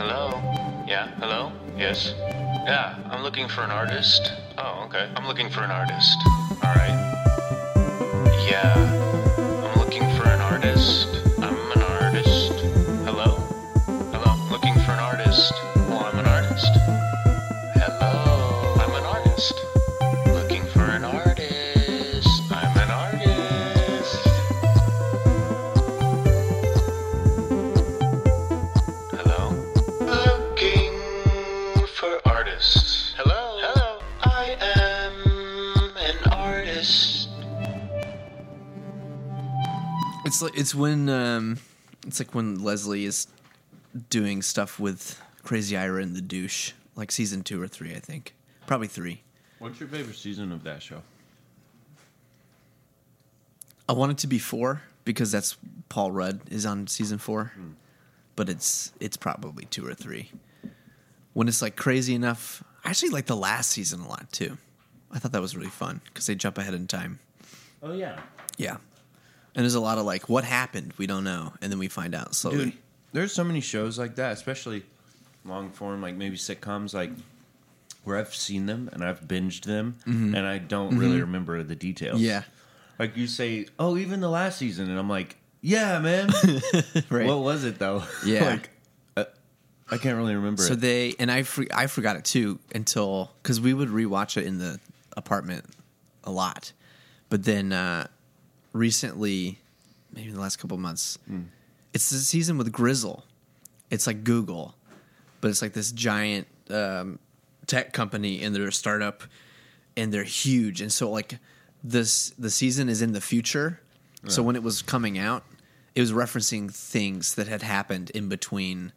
Hello? Yeah, hello? Yes. Yeah, I'm looking for an artist. Oh, okay. I'm looking for an artist. All right. Yeah, It's when um, it's like when Leslie is doing stuff with Crazy Ira and the douche, like season two or three, I think, probably three. What's your favorite season of that show? I want it to be four because that's Paul Rudd is on season four, but it's it's probably two or three. When it's like crazy enough, I actually like the last season a lot too. I thought that was really fun because they jump ahead in time. Oh yeah, Yeah, and there's a lot of like what happened we don't know, and then we find out slowly. dude. There's so many shows like that, especially long form, like maybe sitcoms, like where I've seen them and I've binged them, and I don't really remember the details. Yeah, like you say, oh, even the last season, and I'm like, yeah, man. right. What was it though? Yeah. like uh, I can't really remember. So it. they and I for, I forgot it too until because we would rewatch it in the apartment a lot, but then uh, recently, maybe in the last couple of months, it's the season with Gryzzl. It's like Google, but it's like this giant um, tech company and they're a startup and they're huge and so like this the season is in the future. So when it was coming out, it was referencing things that had happened in between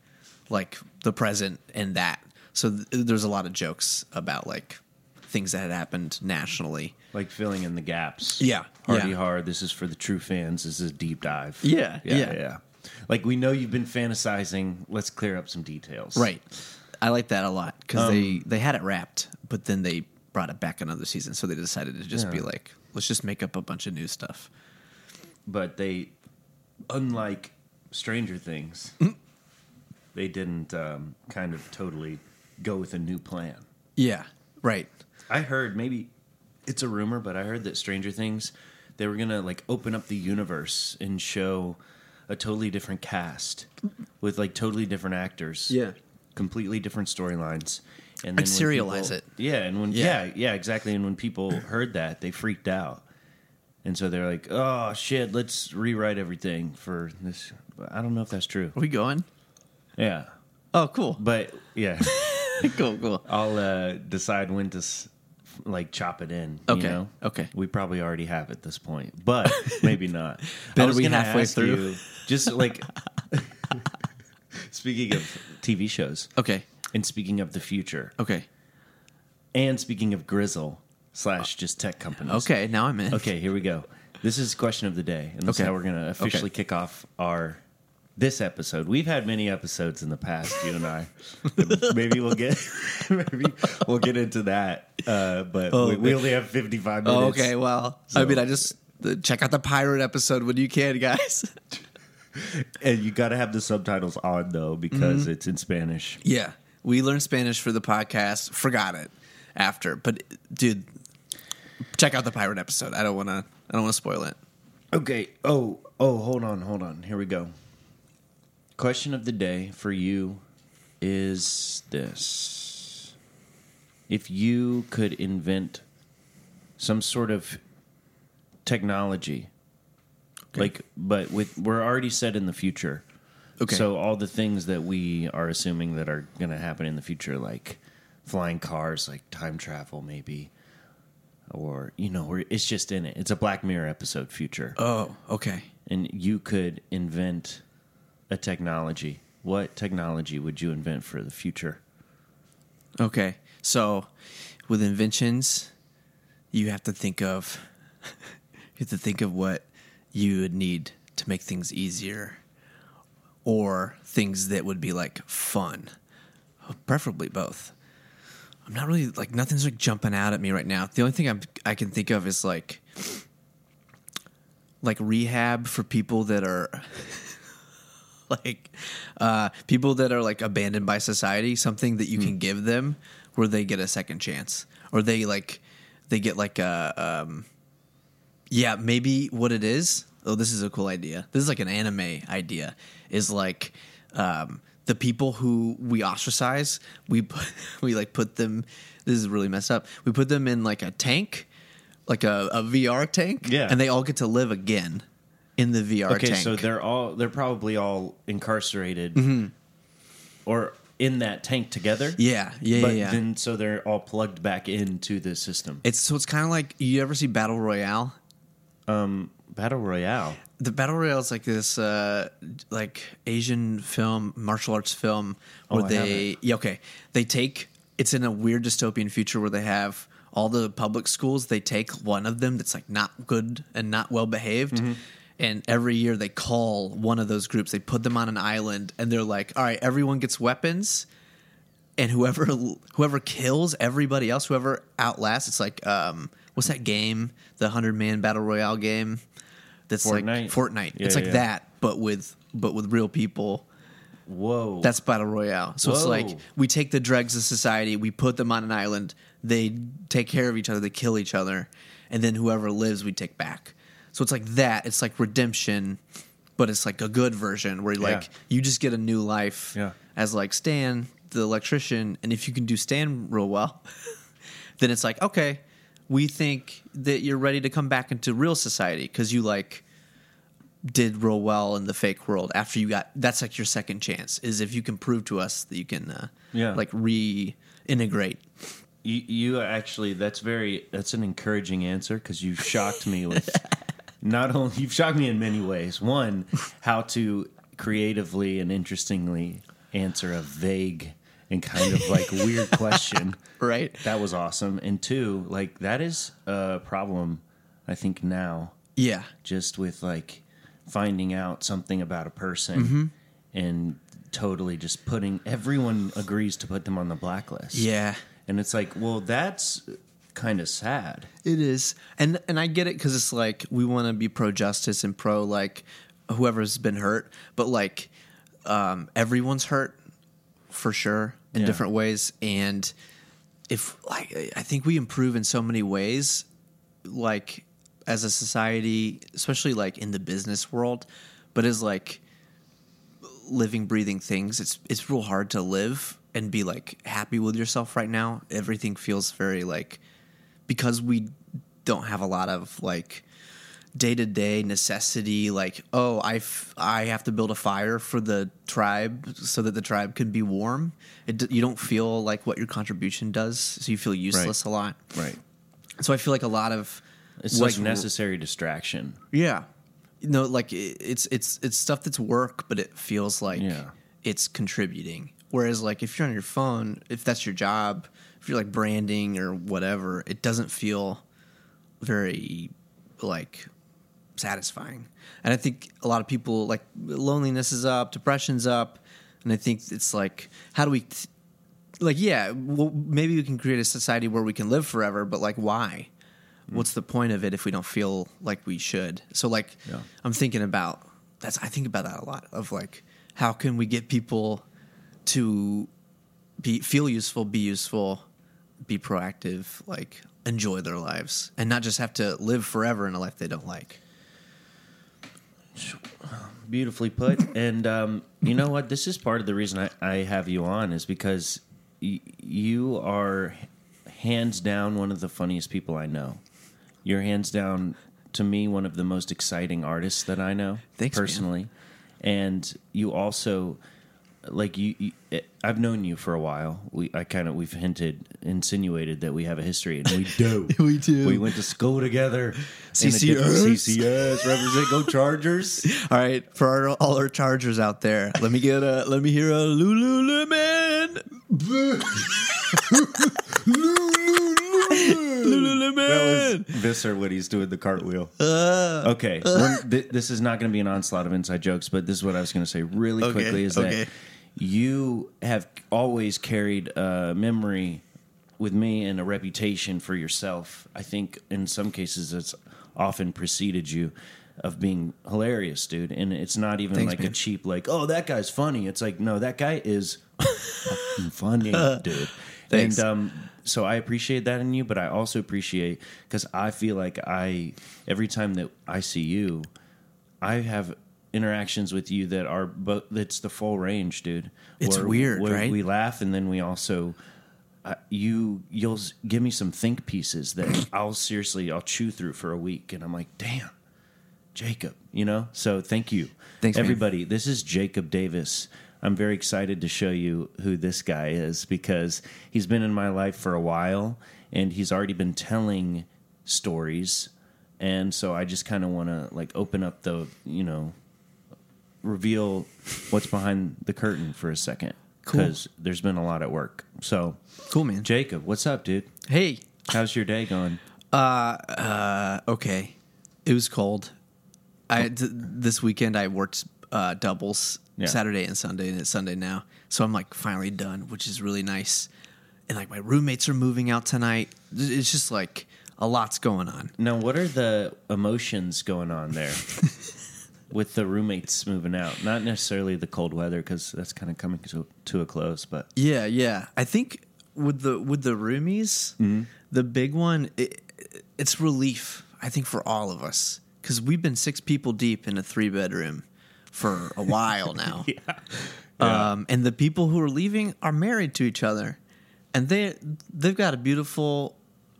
like the present and that. So th- there's a lot of jokes about like things that had happened nationally. like filling in the gaps. Yeah, Hardy yeah. hard. This is for the true fans. This is a deep dive. Yeah, yeah, yeah. yeah. Like we know you've been fantasizing. Let's clear up some details. Right. I like that a lot because Um, they they had it wrapped, but then they brought it back another season, so they decided to just be like, let's just make up a bunch of new stuff. But they, unlike Stranger Things, Mm. they didn't um, kind of totally go with a new plan. Yeah. Right. I heard maybe it's a rumor, but I heard that Stranger Things they were gonna like open up the universe and show a totally different cast with like totally different actors. Yeah. completely different storylines. And Like when serialize people- it. Yeah, and when Yeah. yeah. yeah, exactly. And when people heard that, they freaked out, and so they're like, "Oh shit, let's rewrite everything for this." I don't know if that's true. Are we going? Yeah, Oh, cool. but yeah. cool. Cool. I'll uh, decide when to s- like chop it in. you Okay, know? okay. We probably already have at this point, but maybe not. I was gonna halfway ask through. you, just like speaking of TV shows, Okay. and speaking of the future, Okay. and speaking of Gryzzl slash just tech companies. Okay. Now I'm in. Okay, here we go. This is question of the day, and this Okay. is how we're going to officially Okay. kick off our this episode. We've had many episodes in the past, you and I. maybe we'll get maybe we'll get into that, uh, but Oh, we, we only have fifty five minutes. Oh, okay. Well, I mean, I just check out the pirate episode when you can, guys. and you got to have the subtitles on though because Mm-hmm. it's in Spanish. yeah. We learned Spanish for the podcast. Forgot it after, but dude, check out the pirate episode. I don't want to. I don't want to spoil it. Okay. Oh, oh, hold on, hold on. Here we go. Question of the day for you is this. If you could invent some sort of technology, like, but with, we're already set in the future. Okay. So all the things that we are assuming that are going to happen in the future, like flying cars, like time travel, maybe, or you know, it's just in it. It's a Black Mirror episode, future, Oh, okay. and you could invent a technology. What technology would you invent for the future? Okay. So, with inventions, you have to think of you have to think of what you would need to make things easier or things that would be like fun. Preferably both. I'm not really like nothing's like jumping out at me right now. The only thing I'm, I can think of is like like rehab for people that are like uh, people that are like abandoned by society, something that you Hmm. can give them where they get a second chance, or they like they get like a um, yeah maybe what it is. Oh, this is a cool idea. This is like an anime idea. Is like um, the people who we ostracize, we put, we like put them. This is really messed up. We put them in like a tank, like a, a VR tank, Yeah. and they all get to live again in the VR Okay, tank. so they're all they're probably all incarcerated or in that tank together. Mm-hmm. yeah, yeah, but yeah. then so they're all plugged back into the system. it's so it's kind of like you ever see Battle Royale? Um, Battle Royale. The Battle Royale is like this, uh, like Asian film, martial arts film, where Oh, I they yeah, okay, they take it's in a weird dystopian future where they have all the public schools. They take one of them that's like not good and not well behaved. Mm-hmm. And every year they call one of those groups. They put them on an island, and they're like, "All right, everyone gets weapons, and whoever whoever kills everybody else, whoever outlasts, it's like um, what's that game? The hundred man battle royale game. That's like Fortnite? Fortnite. Yeah, it's like yeah. that, but with but with real people. Whoa. That's battle royale. So it's like we take the dregs of society, we put them on an island. They take care of each other. They kill each other, and then whoever lives, we take back. So it's like that. It's like redemption, but it's like a good version where like Yeah. you just get a new life Yeah. as like Stan, the electrician, and if you can do Stan real well, then it's like okay, we think that you're ready to come back into real society because you like did real well in the fake world after you got that's like your second chance is if you can prove to us that you can uh, Yeah. like reintegrate You, you actually, that's very, that's an encouraging answer because you shocked me with not only, you've shocked me in many ways. One, how to creatively and interestingly answer a vague and kind of like weird question. right That was awesome. And two, like, that is a problem, I think, now, yeah just with like finding out something about a person Mm-hmm. and totally just putting, everyone agrees to put them on the blacklist. yeah And it's like, well, that's kind of sad. it is and and i get it because it's like we want to be pro justice and pro like whoever's been hurt but like um everyone's hurt for sure in Yeah. different ways and if like i think we improve in so many ways like as a society especially like in the business world but as like living breathing things it's it's real hard to live and be like happy with yourself right now everything feels very like because we don't have a lot of like day to day necessity like oh I, f- I have to build a fire for the tribe so that the tribe can be warm it, d- you don't feel like what your contribution does so you feel useless a lot Right. so I feel like a lot of It's what's like r- necessary distraction. yeah. No, like it- it's it's it's stuff that's work, but it feels like Yeah. it's contributing. Whereas like if you're on your phone, if that's your job, if you're like branding or whatever, it doesn't feel very like satisfying. And I think a lot of people like loneliness is up, depression's up, and I think it's like how do we like yeah, well, maybe we can create a society where we can live forever, but like why? Mm. What's the point of it if we don't feel like we should? So like Yeah. I'm thinking about that's I think about that a lot of like how can we get people to be feel useful, be useful, be proactive, like enjoy their lives and not just have to live forever in a life they don't like. Beautifully put. and um, you know what? This is part of the reason I, I have you on is because y- you are hands down one of the funniest people I know. You're hands down to me one of the most exciting artists that I know Thanks, man. personally. And you also like you, you eh, I've known you for a while. We I kind of we've hinted insinuated that we have a history and we do. We do. We went to school together. CCS. CCS represent go Chargers. All right, for our, all our chargers out there, let me get a let me hear a Lululemon. Lululemon. That was Visser when he's doing the cartwheel. Uh, uh. okay, we're- th- this is not going to be an onslaught of inside jokes, but this is what I was going to say really Okay, quickly: is okay. that you have always carried a memory with me and a reputation for yourself. I think in some cases it's often preceded you of being hilarious, dude. And it's not even Thanks, like a cheap like, oh, that guy's funny. It's like, no, that guy is fucking funny, dude. Thanks. And um, so I appreciate that in you, but I also appreciate because I feel like I every time that I see you, I have interactions with you that are but it's the full range, dude. It's weird, right? We laugh and then we also uh, you you'll give me some think pieces that I'll seriously I'll chew through for a week and I'm like, "Damn. Jacob, you know? So thank you. Thanks, man. Everybody, this is Jacob Davis. I'm very excited to show you who this guy is because he's been in my life for a while and he's already been telling stories. And so I just kind of want to like open up the, you know, reveal what's behind the curtain for a second Cool. because there's been a lot at work. So, Cool, man. Jacob, what's up, dude? Hey. How's your day going? Uh, okay. It was cold. I th- this weekend I worked uh, doubles Yeah. Saturday and Sunday, and it's Sunday now. So I'm like finally done, which is really nice. And like my roommates are moving out tonight. It's just like a lot's going on. Now, what are the emotions going on there with the roommates moving out? Not necessarily the cold weather because that's kind of coming to, to a close, but Yeah, yeah. I think with the with the roomies, the big one, it, it's relief. I think for all of us because we've been six people deep in a three bedroom for a while now. Um, and the people who are leaving are married to each other, and they they've got a beautiful,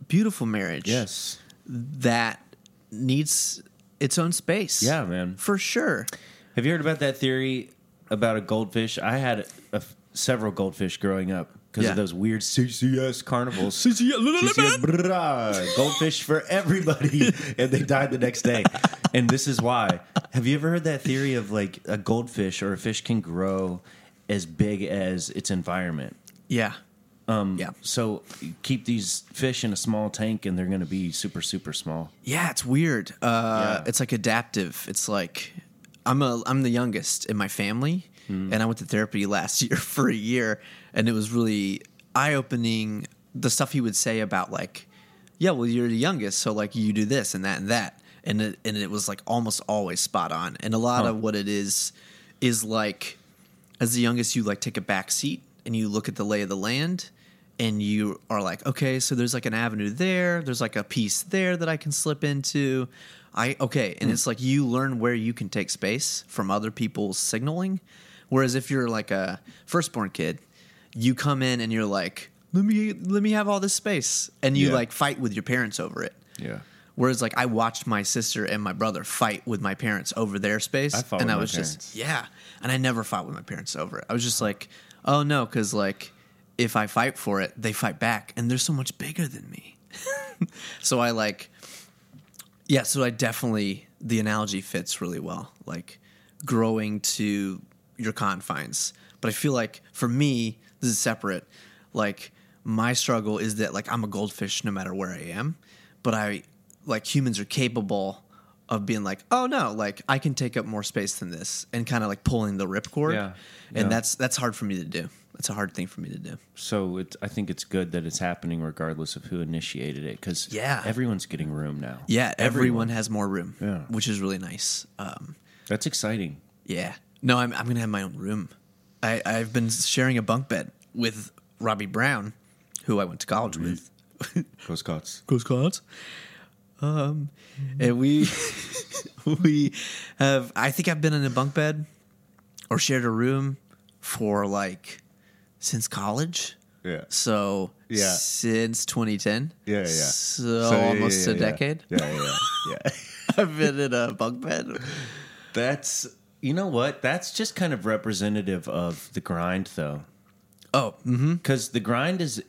beautiful marriage. yes, that needs its own space. Yeah, man. for sure. Have you heard about that theory about a goldfish? I had a, several goldfish growing up because Yeah. of those weird CCS carnivals. CCS, goldfish for everybody, and they died the next day. And this is why. Have you ever heard that theory of like a goldfish or a fish can grow as big as its environment? Yeah. Um, yeah. So keep these fish in a small tank, and they're going to be super, super small. Yeah, it's weird. Uh, Yeah. It's like adaptive. It's like I'm a I'm the youngest in my family, Hmm. and I went to therapy last year for a year, and it was really eye opening. The stuff he would say about like, yeah, well, you're the youngest, so like you do this and that and that, and it, and it was like almost always spot on. And a lot Huh. of what it is is like, as the youngest, you like take a back seat and you look at the lay of the land. And you are like, okay, so there's like an avenue there. There's like a piece there that I can slip into. I okay, and mm. it's like you learn where you can take space from other people's signaling. Whereas if you're like a firstborn kid, you come in and you're like, let me let me have all this space, and you Yeah. like fight with your parents over it. Yeah. Whereas like I watched my sister and my brother fight with my parents over their space, I fought and with I my was parents. just yeah, and I never fought with my parents over it. I was just like, oh no, because like if I fight for it, they fight back, and they're so much bigger than me. so I like, yeah. So I definitely the analogy fits really well, like growing to your confines. But I feel like for me, this is separate. Like my struggle is that like I'm a goldfish no matter where I am, but I like humans are capable of being like, oh no, like I can take up more space than this, and kind of like pulling the ripcord. Yeah. and Yeah. that's that's hard for me to do. That's a hard thing for me to do. So it, I think it's good that it's happening regardless of who initiated it because Yeah. everyone's getting room now. Yeah, everyone, has more room. Yeah. which is really nice. Um, That's exciting. Yeah. No, I'm I'm gonna have my own room. I I've been sharing a bunk bed with Robbie Brown, who I went to college with. Go Scots. Go Scots. Um, and we we have. I think I've been in a bunk bed or shared a room for like since college. Yeah. So Yeah. since 2010. Yeah, yeah. So, So, almost yeah, a decade. Yeah, yeah, yeah. I've been in a bunk bed. That's you know what? That's just kind of representative of the grind, though. Oh, mm-hmm. Because the grind is,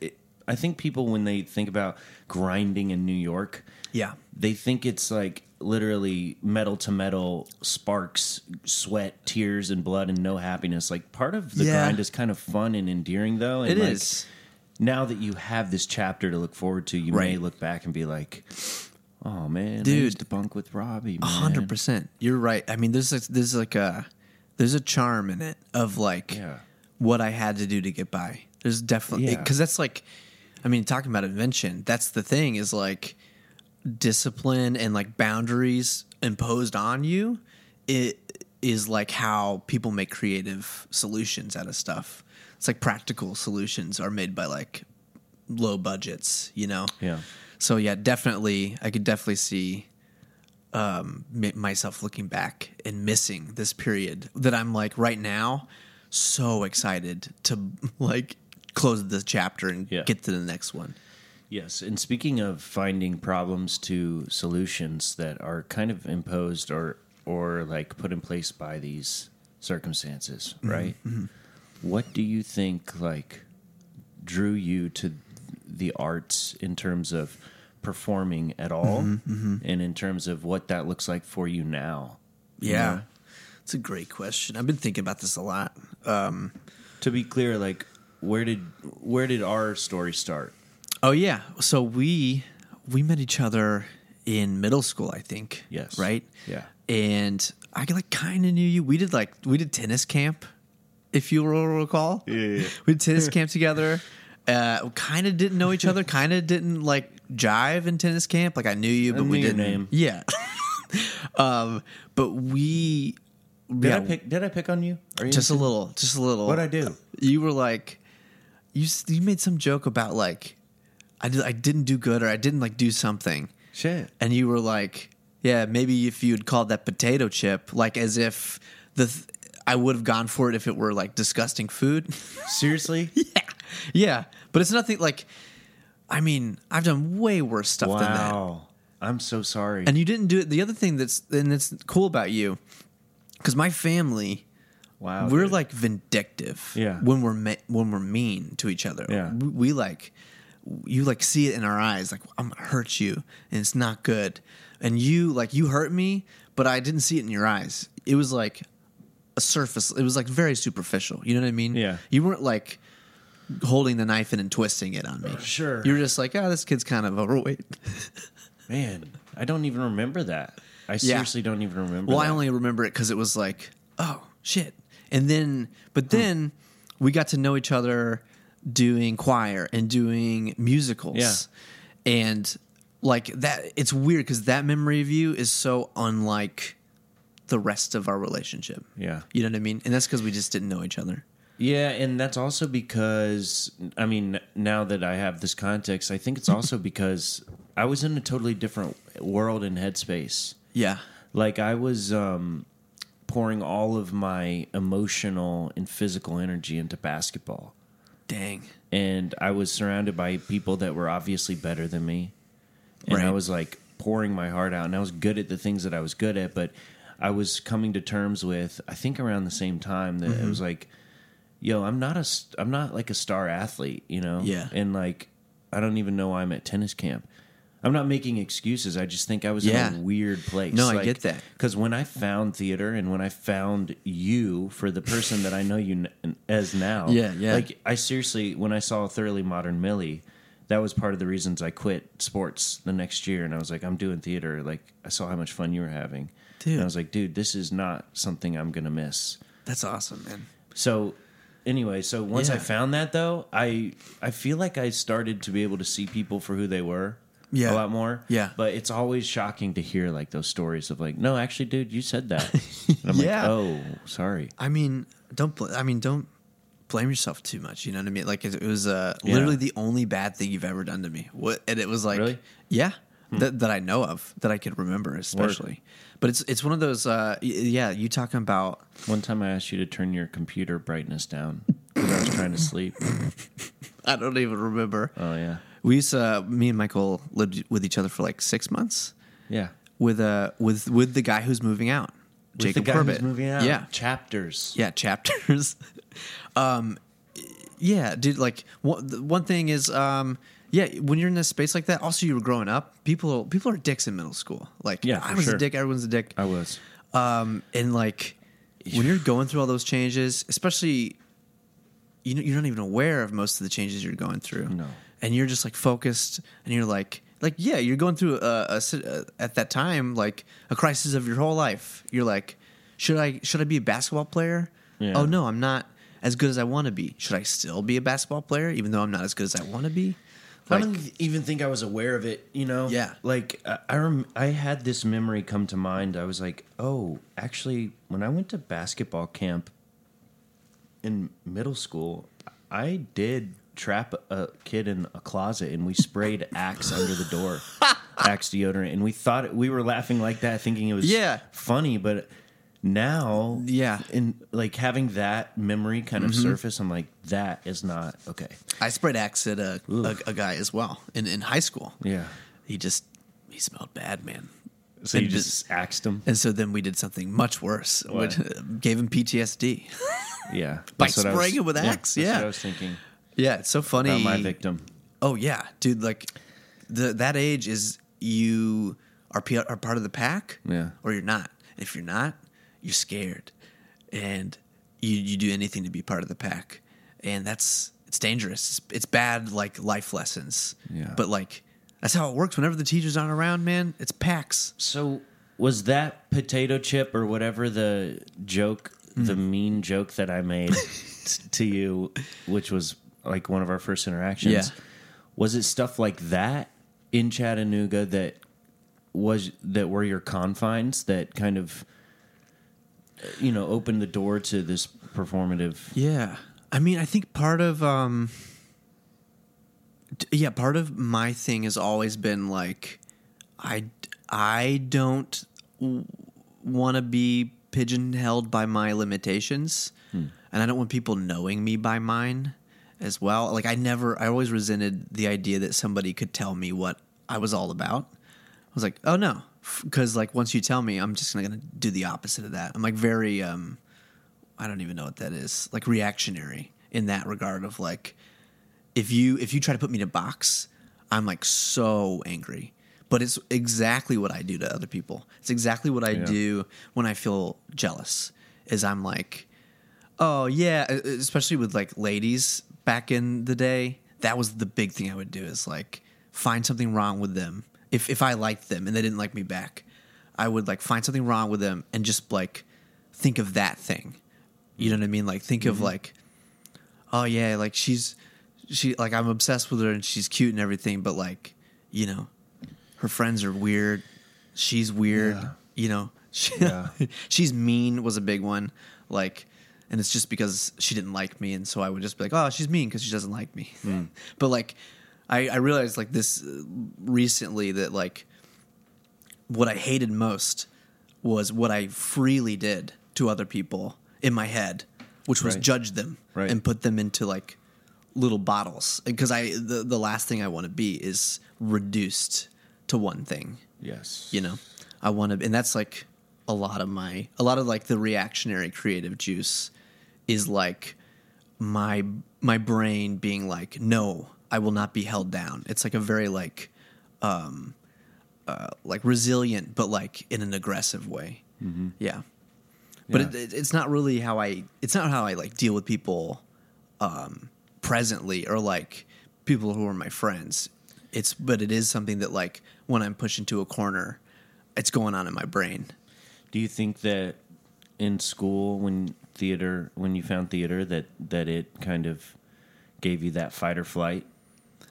I think people when they think about grinding in New York, yeah. they think it's like literally metal to metal, sparks, sweat, tears, and blood, and no happiness. Like part of the Yeah. grind is kind of fun and endearing, though. And It like, is. Now that you have this chapter to look forward to, you may look back and be like, "Oh man, I Dude. used to bunk with Robbie." A hundred percent. You're right. I mean, there's like, there's like a there's a charm in it of like Yeah. what I had to do to get by. There's definitely Yeah. because that's like, I mean, talking about invention. That's the thing is like discipline and like boundaries imposed on you, it is like how people make creative solutions out of stuff. It's like practical solutions are made by like low budgets, you know? Yeah. So yeah, definitely, I could definitely see um, myself looking back and missing this period that I'm like right now, so excited to like close this chapter and Yeah. get to the next one. Yes, and speaking of finding problems to solutions that are kind of imposed or or like put in place by these circumstances, mm-hmm. right? Mm-hmm. What do you think like drew you to the arts in terms of performing at all mm-hmm. and in terms of what that looks like for you now? you Yeah, know? it's a great question. I've been thinking about this a lot. Um, To be clear, like where did where did our story start? Oh yeah, so we we met each other in middle school, I think. Yes. right. Yeah. and I like kind of knew you. We did like we did tennis camp, if you will recall. Yeah, yeah, yeah. We did tennis camp together. Uh, kind of didn't know each other. Kind of didn't like jive in tennis camp. Like I knew you, but we knew your didn't. name. Yeah. um, but we Did yeah, I pick did I pick on you? Are you just a little, just a little. What'd I do? You were like, you you made some joke about like, I did I didn't do good or I didn't like do something Shit. and you were like, "Yeah, maybe if you had called that potato chip, like as if the th- I would have gone for it if it were like disgusting food." Seriously? yeah, yeah, but it's nothing like. I mean, I've done way worse stuff than that, Wow. I'm so sorry. and you didn't do it. The other thing that's and it's cool about you, because my family, wow. we're dude. like vindictive. Yeah. when we're me- when we're mean to each other. Yeah. we, we like you like see it in our eyes. Like I'm gonna hurt you, and it's not good. And you like you hurt me, but I didn't see it in your eyes. It was like a surface. It was like very superficial. You know what I mean? Yeah. You weren't like holding the knife in and twisting it on me. Sure. You were just like, oh, this kid's kind of overweight. Man, I don't even remember that. I seriously don't even remember Well, that. I only remember it because it was like, oh shit. And then, but then we got to know each other doing choir and doing musicals. Yeah. And like that, it's weird because that memory of you is so unlike the rest of our relationship. Yeah. You know what I mean? And that's because we just didn't know each other. Yeah, and that's also because I mean, now that I have this context, I think it's also because I was in a totally different world and headspace. Yeah. Like I was um pouring all of my emotional and physical energy into basketball. Dang. and I was surrounded by people that were obviously better than me, and I was like pouring my heart out, and I was good at the things that I was good at, but I was coming to terms with I think around the same time that Mm-hmm. it was like, yo, I'm not a I'm not like a star athlete, you know, Yeah. and like I don't even know why I'm at tennis camp. I'm not making excuses. I just think I was Yeah. in a weird place. No, I get that. Because when I found theater and when I found you for the person that I know you as now, Yeah, yeah. Like I seriously, when I saw Thoroughly Modern Millie, that was part of the reasons I quit sports the next year, and I was like, I'm doing theater. Like I saw how much fun you were having, Dude. And I was like, dude, this is not something I'm gonna miss. That's awesome, man. So anyway, so once I found that though, I I feel like I started to be able to see people for who they were. Yeah. A lot more. Yeah. But it's always shocking to hear like those stories of like, no, actually, dude, you said that. And I'm Yeah. like, oh, sorry. I mean, don't. Bl- I mean, don't blame yourself too much. You know what I mean? Like it, it was uh, Yeah. literally the only bad thing you've ever done to me. What? And it was like, Really? Hmm. yeah, that that I know of, that I could remember, especially. But it's it's one of those. Uh, y- yeah, you talking about? One time I asked you to turn your computer brightness down because I was trying to sleep. I don't even remember. Oh yeah. We used to. Me and Michael lived with each other for like six months Yeah. with uh with with the guy who's moving out, With Jacob the guy Corbett. who's moving out. Yeah, Chapters. yeah chapters um yeah dude like one, one thing is um yeah when you're in a space like that also you were growing up people people are dicks in middle school like Yeah, i was sure. a dick everyone's a dick I was. um and like when you're going through all those changes especially you know, you're not even aware of most of the changes you're going through No. And you're just like focused and you're like like yeah you're going through a, a, a at that time like a crisis of your whole life you're like should i should i be a basketball player Yeah. oh no i'm not as good as i want to be should i still be a basketball player even though i'm not as good as i want to be I don't even think I was aware of it. You know. Yeah. Like I I, rem- I had this memory come to mind. I was like, oh, actually, when I went to basketball camp in middle school, I did trap a kid in a closet and we sprayed Axe under the door, Axe deodorant, and we thought it, we were laughing like that, thinking it was Yeah. funny, but. Now, Yeah. Mm-hmm. like having that memory kind of surface, I'm like, that is not okay. I sprayed axe at a, a, a guy as well in, in high school. Yeah. He just he smelled bad, man. So you And just axed him. And so then we did something much worse, What? which gave him PTSD. Yeah, By That's what I spraying was- it with Axe, that's yeah. what I was thinking yeah, it's so funny. about my victim. Oh yeah, dude. Like the that age is you are, p- are part of the pack, Yeah. or you're not. If you're not, you're scared, and you you do anything to be part of the pack, and that's it's dangerous. It's, it's bad, like life lessons. Yeah. but like that's how it works. Whenever the teachers aren't around, man, it's packs. So was that potato chip or whatever the joke, the Hmm. mean joke that I made t- to you, which was like one of our first interactions? Yeah. Was it stuff like that in Chattanooga that was that were your confines that kind of you know opened the door to this performative? Yeah. I mean, I think part of um yeah, part of my thing has always been like I I don't want to be pigeonholed by my limitations and I don't want people knowing me by mine as well. Like I never I always resented the idea that somebody could tell me what I was all about. I was like, "Oh no." Cuz like once you tell me, I'm just to do the opposite of that. I'm like very um I don't even know what that is. Like reactionary in that regard of like if you if you try to put me in a box, I'm like so angry. But it's exactly what I do to other people. It's exactly what I Yeah. do when I feel jealous. Is I'm like, oh yeah, especially with like ladies back in the day. That was the big thing I would do is like find something wrong with them. If if I liked them and they didn't like me back, I would like find something wrong with them and just like think of that thing. You know what I mean? Like think of mm-hmm. like, oh yeah, like she's she like I'm obsessed with her and she's cute and everything, but like, you know, her friends are weird. She's weird. Yeah. You know, she, Yeah. she's mean was a big one. Like, and it's just because she didn't like me, and so I would just be like, oh, she's mean because she doesn't like me. but like, I, I realized like this uh, recently that like what I hated most was what I freely did to other people in my head, which was Right. judge them Right. and put them into like little bottles. Because I the, the last thing I want to be is reduced to one thing. Yes. You know, I want to, and that's like a lot of my a lot of like the reactionary creative juice is like my my brain being like, no, I will not be held down. It's like a very like um uh like resilient, but like in an aggressive way. Yeah. But Yeah. It, it, it's not really how I. It's not how I like deal with people um, presently, or like people who are my friends. It's but it is something that like when I'm pushed into a corner, it's going on in my brain. Do you think that in school, when theater, when you found theater, that that it kind of gave you that fight or flight?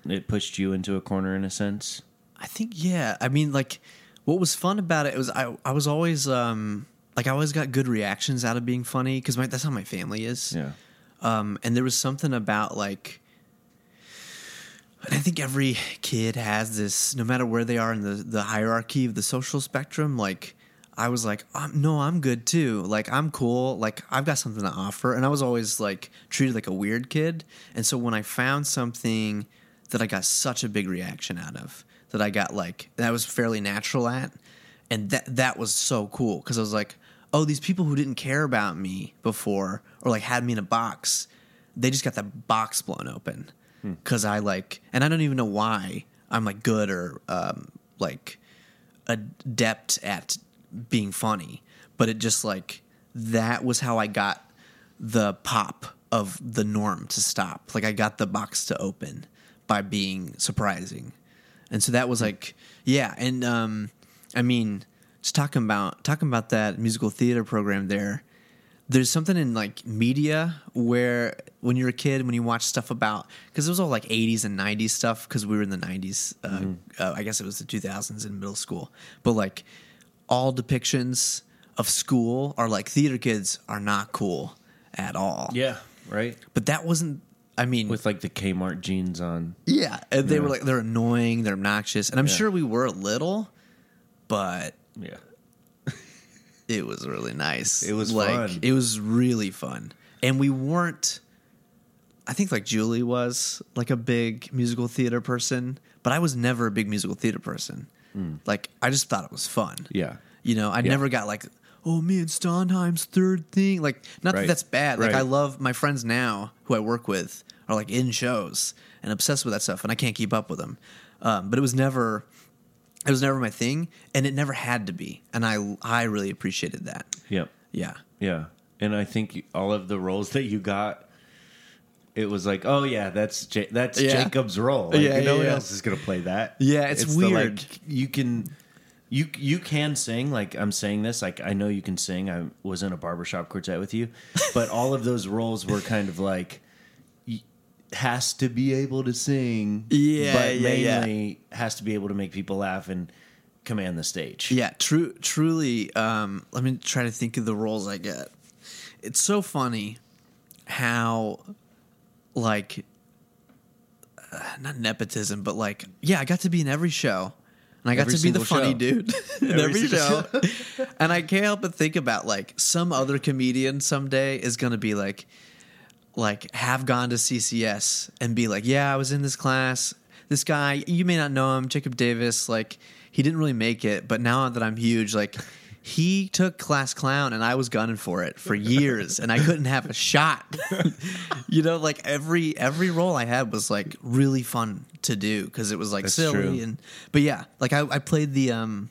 It pushed you into a corner in a sense. I think yeah. I mean, like what was fun about it was I I was always um like I always got good reactions out of being funny because that's how my family is. Yeah. Um, and there was something about like, and I think every kid has this, no matter where they are in the, the hierarchy of the social spectrum. Like, I was like, um, no, I'm good too. Like, I'm cool. Like, I've got something to offer. And I was always like treated like a weird kid. And so when I found something that I got such a big reaction out of, that I got like, that I was fairly natural at, and that that was so cool because I was like, oh, these people who didn't care about me before or like had me in a box, they just got that box blown open because I like, and I don't even know why I'm like good or um, like adept at being funny, but it just like that was how I got the pop of the norm to stop. Like I got the box to open by being surprising. And so that was like yeah, and um I mean just talking about talking about that musical theater program there there's something in like media where when you're a kid when you watch stuff about because it was all like 80s and 90s stuff because we were in the 90s uh, Mm-hmm. uh, i guess it was the 2000s in middle school but like all depictions of school are like theater kids are not cool at all Yeah, right. but that wasn't i mean With like the Kmart jeans on. yeah and they Yeah. were like they're annoying they're obnoxious and i'm Yeah. sure we were a little but Yeah. it was really nice. It was like fun. it was really fun, and we weren't. I think like Julie was like a big musical theater person, but I was never a big musical theater person. Like I just thought it was fun. Yeah. you know, I Yeah. never got like, oh, me and Sondheim's third thing. Like, not that that's bad. Like, Right. I love my friends now who I work with are like in shows and obsessed with that stuff, and I can't keep up with them. Um, but it was never it was never my thing and it never had to be and i i really appreciated that Yep. yeah Yeah. And I think all of the roles that you got, it was like, oh yeah, that's J- that's Yeah. Jacob's role. Like, Yeah, no yeah, one yeah. else is gonna play that. Yeah, it's the, like, weird. you can. You you can sing like I'm saying this like I know you can sing I was in a barbershop quartet with you but all of those roles were kind of like y- has to be able to sing Yeah, but yeah, yeah. mainly has to be able to make people laugh and command the stage yeah true truly um let me try to think of the roles i get it's so funny how like uh, not nepotism but like yeah i got to be in every show and i got Every to be the funny show. dude in Every every, show and i can't help but think about like some other comedian someday is gonna be like like have gone to CCS and be like, yeah, I was in this class. This guy, you may not know him, Jacob Davis. Like he didn't really make it, but now that I'm huge, like he took class clown and I was gunning for it for years and I couldn't have a shot. you know, like every every role I had was like really fun to do because it was like That's silly true. and but yeah, like I, I played the um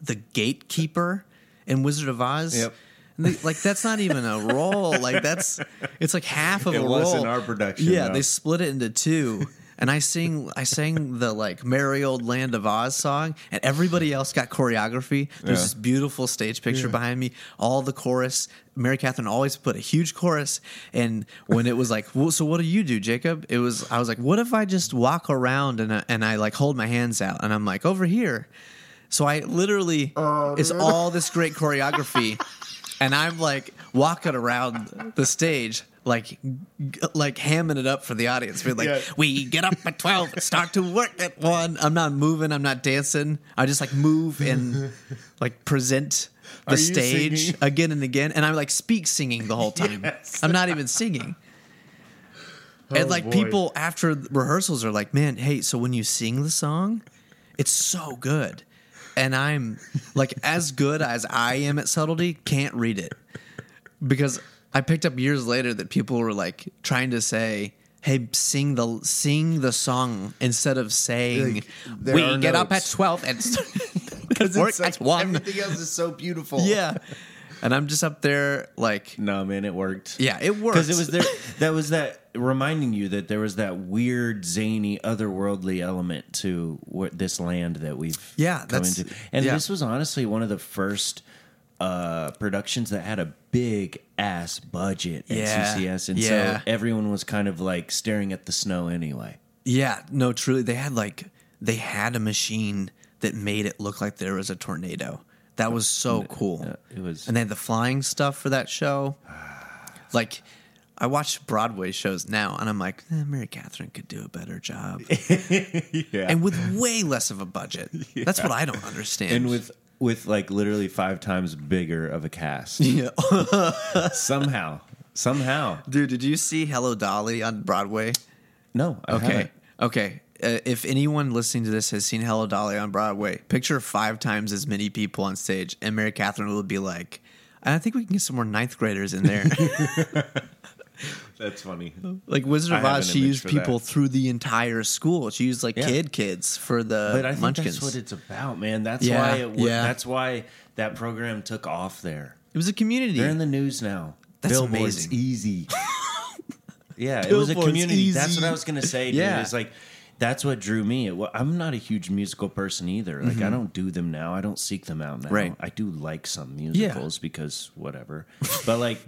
the gatekeeper in Wizard of Oz. Yep. Like that's not even a role. Like that's it's like half of It a was role. in our production, Yeah, though. they split it into two. And I sing I sang the like Merry Old Land of Oz song, and everybody else got choreography. There's Yeah. this beautiful stage picture behind me. All the chorus. Mary Catherine always put a huge chorus. And when it was like, well, so what do you do, Jacob? It was I was like, what if I just walk around and I, and I like hold my hands out and I'm like over here. So I literally oh, it's all this great choreography, and I'm like walking around the stage like g- like hamming it up for the audience. Being like, Yeah. we get up at twelve and start to work at one. I'm not moving. I'm not dancing. I just like move and like present the Are stage again and again, and I like speak singing the whole time. Yes. I'm not even singing. and Oh, like boy. people after rehearsals are like, "Man, hey, so when you sing the song, it's so good." And I'm like as good as I am at subtlety, can't read it. Because I picked up years later that people were like trying to say, "Hey, sing the sing the song instead of saying Like, we are get up at 12 and start- Because work it's at one." everything else is so beautiful Yeah. And I'm just up there like no man it worked yeah, it worked. because it was there that was that reminding you that there was that weird zany otherworldly element to what this land that we've Yeah, come that's- into and yeah. this was honestly one of the first uh productions that had a big ass budget at Yeah, CCS and yeah. so everyone was kind of like staring at the snow anyway Yeah, no, truly, they had like they had a machine that made it look like there was a tornado. That was so cool. Yeah, it was- and they had the flying stuff for that show. Like, I watch Broadway shows now, and I'm like, eh, Mary Catherine could do a better job, yeah and with way less of a budget. That's what I don't understand. and with with like literally five times bigger of a cast yeah, somehow somehow dude, did you see Hello Dolly on Broadway? no I Okay. haven't. Okay. Uh, if anyone listening to this has seen Hello Dolly on Broadway, picture five times as many people on stage, and Mary Catherine will be like, I think we can get some more ninth graders in there. that's funny like Wizard of Oz, she used people that. through the entire school. She used like Yeah. kid kids for the But I think munchkins. that's what it's about, man. That's Yeah, why it, yeah. that's why that program took off there. it was a community. They're in the news now. That's Billboard's amazing. easy. yeah, it was a Billboard's community. That's what I was gonna say, dude. Yeah. It's like that's what drew me. I'm not a huge musical person either. Like I don't do them now. I don't seek them out now. Mm-hmm. Right. I do like some musicals because whatever. but like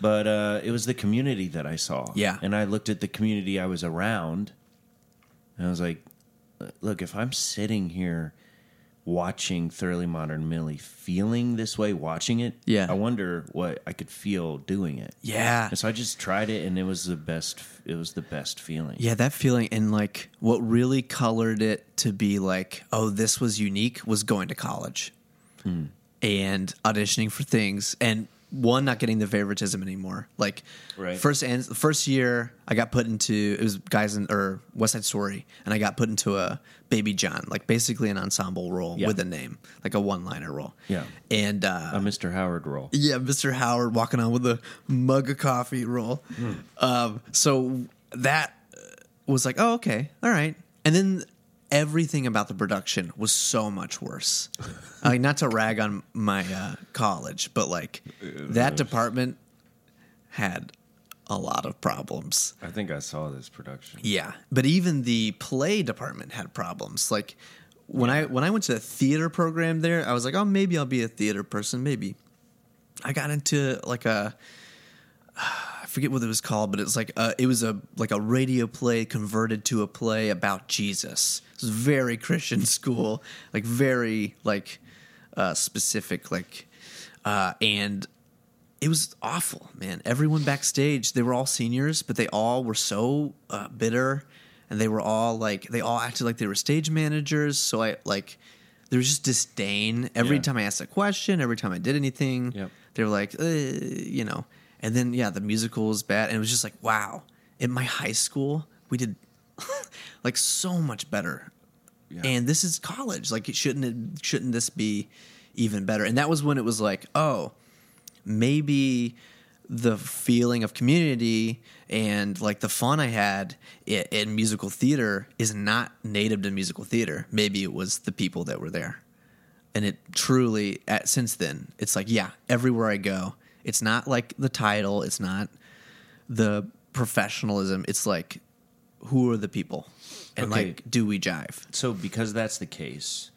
but uh it was the community that I saw. Yeah. And I looked at the community I was around and I was like, look, if I'm sitting here watching Thoroughly Modern Millie, feeling this way watching it, Yeah. I wonder what I could feel doing it. Yeah. And so I just tried it and it was the best it was the best feeling. Yeah, that feeling and like what really colored it to be like, oh, this was unique was going to college and auditioning for things and one not getting the favoritism anymore. Like Right. first and first year I got put into it was guys in or West Side Story and I got put into a Baby John, like basically an ensemble role Yeah. with a name, like a one-liner role. Yeah. And uh A Mr. Howard role. yeah, Mr. Howard walking on with a mug of coffee roll. Um, so that was like, oh, okay, all right. And then everything about the production was so much worse. like, not to rag on my uh, college, but like that department had a lot of problems. I think I saw this production. Yeah, but even the play department had problems. Like when I when I went to the theater program there, I was like, oh, maybe I'll be a theater person. Maybe I got into like a I forget what it was called, but it was like a, it was a like a radio play converted to a play about Jesus. It was very Christian school, like very like uh, specific, like uh, and it was awful, man. Everyone backstage, they were all seniors, but they all were so uh, bitter, and they were all like, they all acted like they were stage managers. So I like, there was just disdain every Yeah. time I asked a question, every time I did anything. Yep. They were like, uh, you know, and then yeah, the musical was bad, and it was just like, wow. In my high school, we did like so much better. Yeah. and this is college. Like it shouldn't it, shouldn't this be even better? And that was when it was like oh maybe the feeling of community and like the fun i had in, in musical theater is not native to musical theater. Maybe it was the people that were there. And it truly at since then it's like yeah everywhere i go it's not like the title it's not the professionalism it's like who are the people and Okay. like do we jive So because that's the case,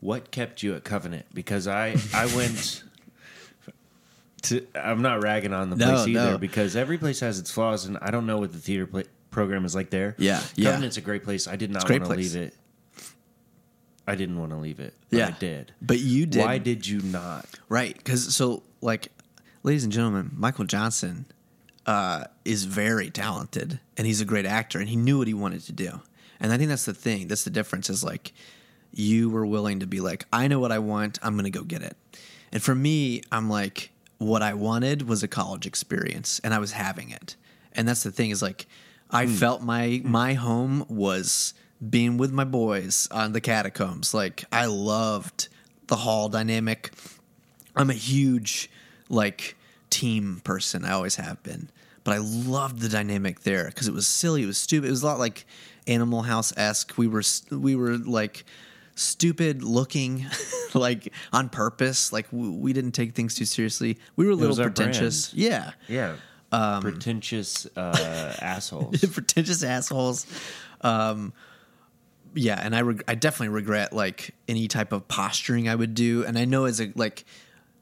what kept you at Covenant? Because I I went to I'm not ragging on the No, place either no. because every place has its flaws and I don't know what the theater pla program is like there. Yeah, yeah. Covenant's a great place. I did not want to leave it. I didn't want to leave it. Yeah. I did. But you did. Why did you not? Right, because so like, ladies and gentlemen, Michael Johnson uh, is very talented, and he's a great actor, and he knew what he wanted to do. And I think that's the thing. That's the difference. Is like, you were willing to be like, I know what I want. I'm going to go get it. And for me, I'm like, what I wanted was a college experience, and I was having it. And that's the thing. Is like, I hmm. felt my hmm. my home was being with my boys on the catacombs. Like, I loved the hall dynamic. I'm a huge like team person. I always have been, but I loved the dynamic there because it was silly. It was stupid. It was a lot like Animal House esque. We were we were like stupid looking, like on purpose. Like we, we didn't take things too seriously. We were a little pretentious. brand. Yeah. Yeah. Um, Pretentious uh, assholes. pretentious assholes. Um, yeah, and I reg- I definitely regret like any type of posturing I would do. And I know as a like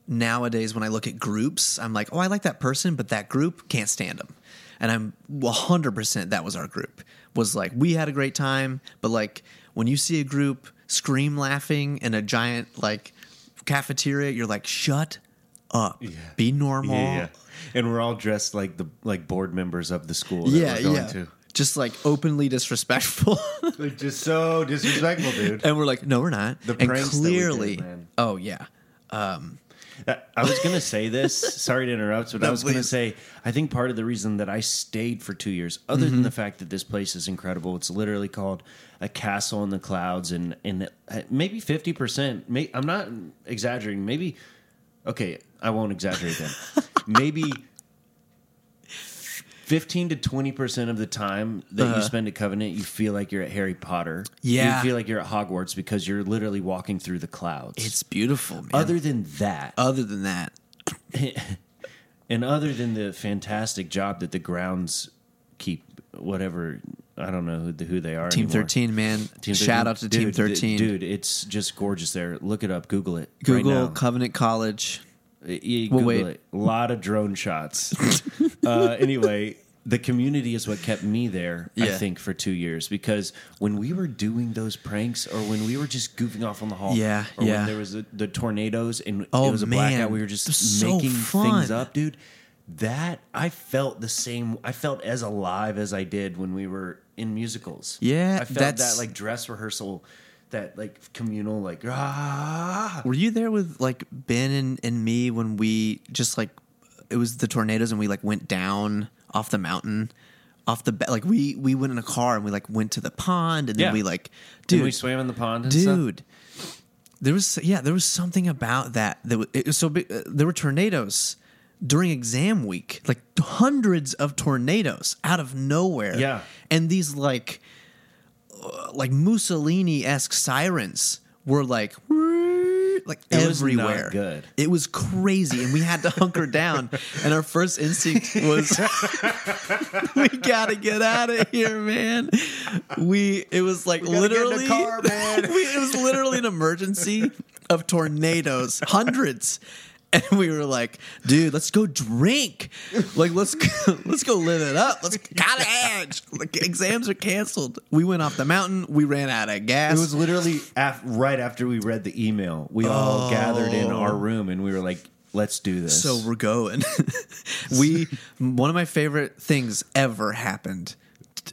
nowadays when I look at groups, I'm like, oh, I like that person, but that group can't stand them. And I'm 100 percent that was our group. Was like we had a great time, but like when you see a group scream laughing in a giant like cafeteria, you're like, shut up, be normal. Yeah, yeah. And we're all dressed like the like board members of the school that yeah, we're going yeah. to. Just like openly disrespectful. Like just so disrespectful, dude. and we're like, no, we're not. The and pranks that we did, clearly, man. oh yeah, I I was gonna say this. Sorry to interrupt, but I was gonna say I think part of the reason that I stayed for two years, other Mm-hmm. than the fact that this place is incredible, it's literally called a castle in the clouds, and and uh, maybe fifty percent. May, I'm not exaggerating. Maybe okay, I won't exaggerate then. maybe. 15 to 20% of the time that you spend at Covenant, you feel like you're at Harry Potter. Uh-huh. Yeah. You feel like you're at Hogwarts because you're literally walking through the clouds. it's beautiful, man. Other than that, other than that, and other than the fantastic job that the grounds keep, whatever I don't know who, the, who they are. Team anymore. 13, man. Team Shout 13. out to Dude, Team th- 13. dude. It's just gorgeous there. Look it up. Google it. right Google now. Covenant College. Y- y- Well, Google wait. it. A lot of drone shots. uh, anyway, the community is what kept me there. I Yeah. think for two years because when we were doing those pranks, or when we were just goofing off on the hall, Yeah, or yeah. when there was the, the tornadoes and Oh, it was a man. blackout, we were just It was so making fun. things up, dude. That I felt the same. I felt as alive as I did when we were in musicals. Yeah, I felt that's- that like dress rehearsal, that like communal, like ah. Were you there with like Ben and, and me when we just like it was the tornadoes and we like went down off the mountain, off the like we we went in a car and we like went to the pond and then Yeah. we like Dude, dude we swam in the pond, and stuff? dude. There was yeah, there was something about that that it was so big. Uh, there were tornadoes during exam week, like hundreds of tornadoes out of nowhere. Yeah. and these like like Mussolini esque sirens were like like It everywhere. good. It was crazy, and we had to hunker down. And our first instinct was, "We gotta get out of here, man." We it was like gotta get in the literally, car, man. we, it was literally an emergency of tornadoes, hundreds. And we were like, dude, let's go drink. Like, let's go, let's go live it up. Let's college. Like, exams are canceled. We went off the mountain. We ran out of gas. It was literally af- right after we read the email. We all gathered in our oh. room and we were like, "Let's do this." So we're going. we one of my favorite things ever happened,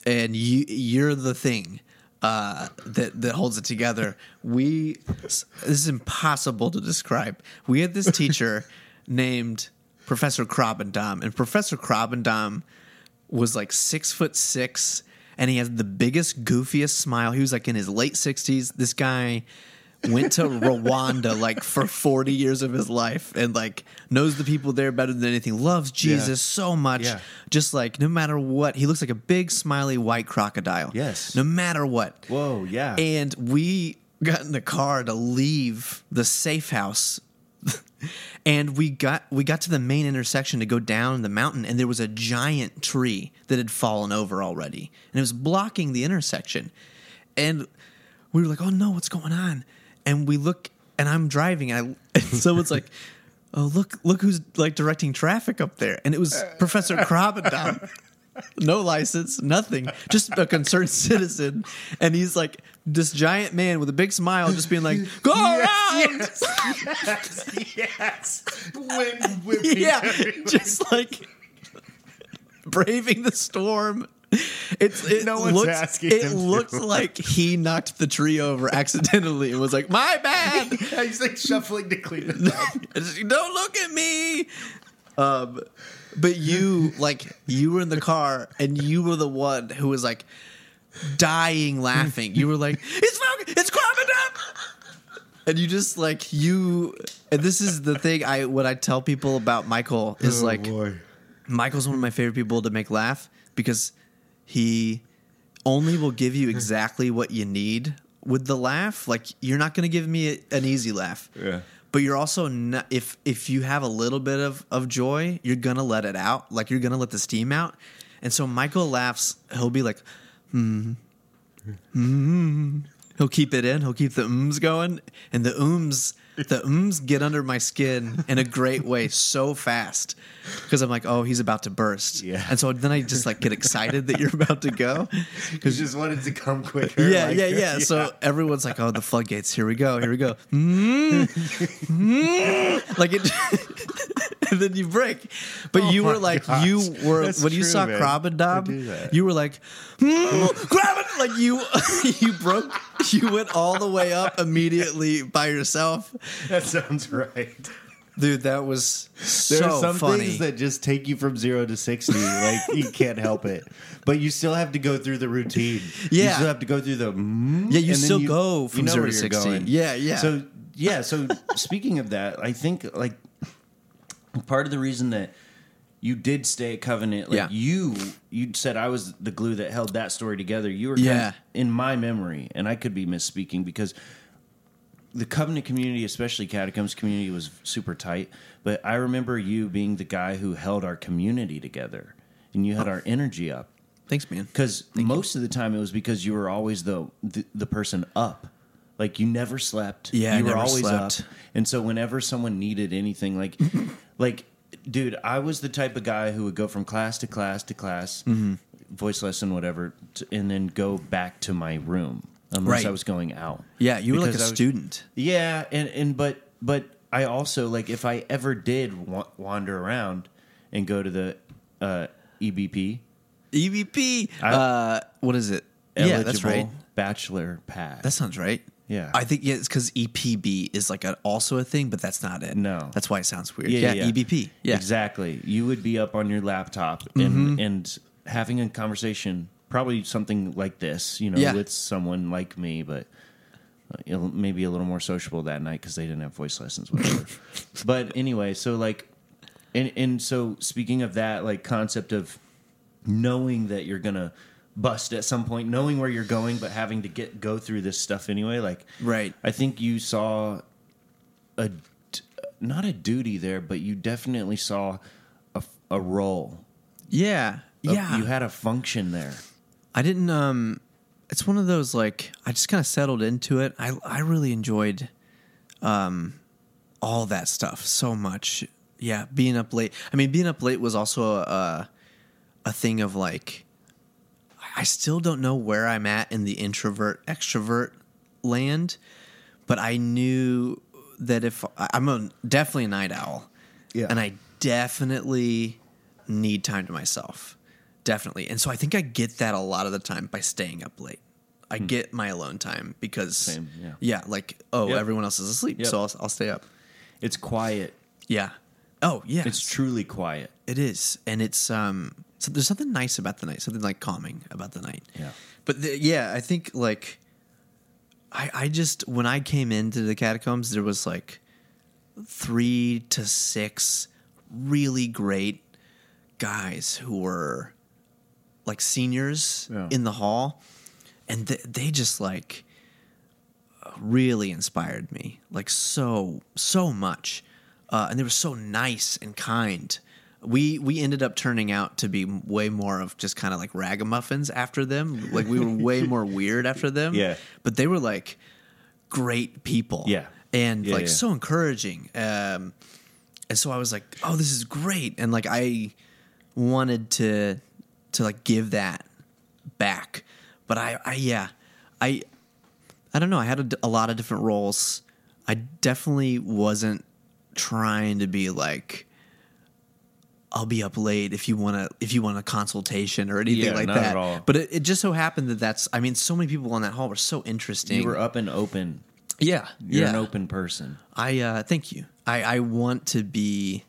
and you you're the thing uh, that that holds it together. We this is impossible to describe. We had this teacher named Professor Krabbendam, and Professor Krabbendam was like six foot six, and he had the biggest, goofiest smile. He was like in his late sixties. This guy went to Rwanda like for 40 years of his life and like knows the people there better than anything loves Jesus so much Yeah. just like no matter what he looks like a big smiley white crocodile Yes. no matter what Whoa, yeah. and we got in the car to leave the safe house and we got we got to the main intersection to go down the mountain and there was a giant tree that had fallen over already and it was blocking the intersection and we were like oh no what's going on and we look and i'm driving and, I, and someone's like oh look look who's like directing traffic up there and it was professor Krabbendam no license, nothing, just a concerned citizen. And he's like this giant man with a big smile, just being like, "Go around!" yes. Wind whipping. yeah, just like braving the storm. It's it No one's looks asking it to. looks like he knocked the tree over accidentally and was like, "My bad." He's like shuffling to clean it up. Don't look at me. Um, but you like you were in the car and you were the one who was like dying laughing. You were like, "It's Falcon, it's climbing up," and you just like you. And this is the thing I what I tell people about Michael is like Michael's one of my favorite people to make laugh because he only will give you exactly what you need with the laugh. Like you're not going to give me a, an easy laugh. Yeah. But you're also not if if you have a little bit of of joy, you're going to let it out. Like you're going to let the steam out. And so Michael laughs, he'll be like, "Hmm." "Hmm." He'll keep it in. He'll keep the ums going, and the ums, the ums get under my skin in a great way so fast because I'm like, oh, he's about to burst. Yeah. And so then I just like get excited that you're about to go. Because just wanted to come quicker. Yeah, like- yeah, yeah, So everyone's like, oh, the floodgates. Here we go. Here we go. Mm, mm. Like it. and then you break. But you Oh my were like, gosh. you were That's when you saw man. Crab and I do Dom, you were like, mm, grab it. Like you, you broke. You went all the way up immediately by yourself, that sounds right. dude. That was so There are some funny. things that just take you from zero to sixty. like you can't help it, but you still have to go through the routine. Yeah, you still have to go through the. Mm, Yeah, you still go from know zero to you're 60. going. Yeah, yeah. So yeah, so speaking of that, I think like part of the reason that you did stay at Covenant, like Yeah. you you said I was the glue that held that story together. You were Yeah. in my memory, and I could be misspeaking because the Covenant community, especially Catacombs community, was super tight. But I remember you being the guy who held our community together, and you had oh. our energy up. Thanks, man. Because most of the time it was because you were always the, the the person up. Like you never slept. Yeah, I you were never always slept. up. And so whenever someone needed anything, like like dude, I was the type of guy who would go from class to class to class, Mm-hmm. voice lesson, whatever, to, and then go back to my room unless Right. I was going out. Yeah, you were like a was- student. Yeah, and and but but I also like if I ever did wa- wander around and go to the uh, EBP, EVP. I- uh, what is it? eligible Yeah, that's right. bachelor pad. That sounds right. Yeah. I think yeah, it's because EPB is like a, also a thing, but that's not it. No. that's why it sounds weird. yeah, Yeah, yeah, EBP. Yeah, exactly. You would be up on your laptop and and having a conversation, probably something like this, you know, Yeah. with someone like me, but. uh, Maybe a little more sociable that night because they didn't have voice lessons, whatever. but anyway, so like, and and so speaking of that, like concept of knowing that you're gonna bust at some point, knowing where you're going, but having to get go through this stuff anyway. Like, Right. I think you saw a not a duty there, but you definitely saw a, a role. Yeah, A- yeah. you had a function there. I didn't. Um, it's one of those like I just kind of settled into it. I I really enjoyed, um, all that stuff so much. Yeah, being up late. I mean, being up late was also a a thing of like. I still don't know where I'm at in the introvert extrovert land, but I knew that if I'm a definitely a night owl, Yeah. and I definitely need time to myself, definitely. And so I think I get that a lot of the time by staying up late. I get my alone time because Hmm. Same, yeah. like oh, Yep. everyone else is asleep, Yep. so I'll, I'll stay up. It's quiet. Yeah. Oh yeah, It's truly quiet. it is, and it's um. So there's something nice about the night, something like calming about the night. Yeah. But the, yeah, I think like I I just when I came into the catacombs, there was like three to six really great guys who were like seniors Yeah. in the hall, and th- they just like really inspired me like so so much uh, and they were so nice and kind we we ended up turning out to be way more of just kind of like ragamuffins after them like we were way more weird after them Yeah. but they were like great people Yeah. and Yeah, like yeah. so encouraging um and so i was like oh this is great and like i wanted to to like give that back but i i yeah i I don't know. I had a lot of different roles. I definitely wasn't trying to be like, I'll be up late if you want to if you want a consultation or anything Yeah, like that. But it, it just so happened that that's. I mean, so many people in that hall were so interesting. You were up and open. yeah, You're yeah. an open person. I uh, thank you. I I want to be.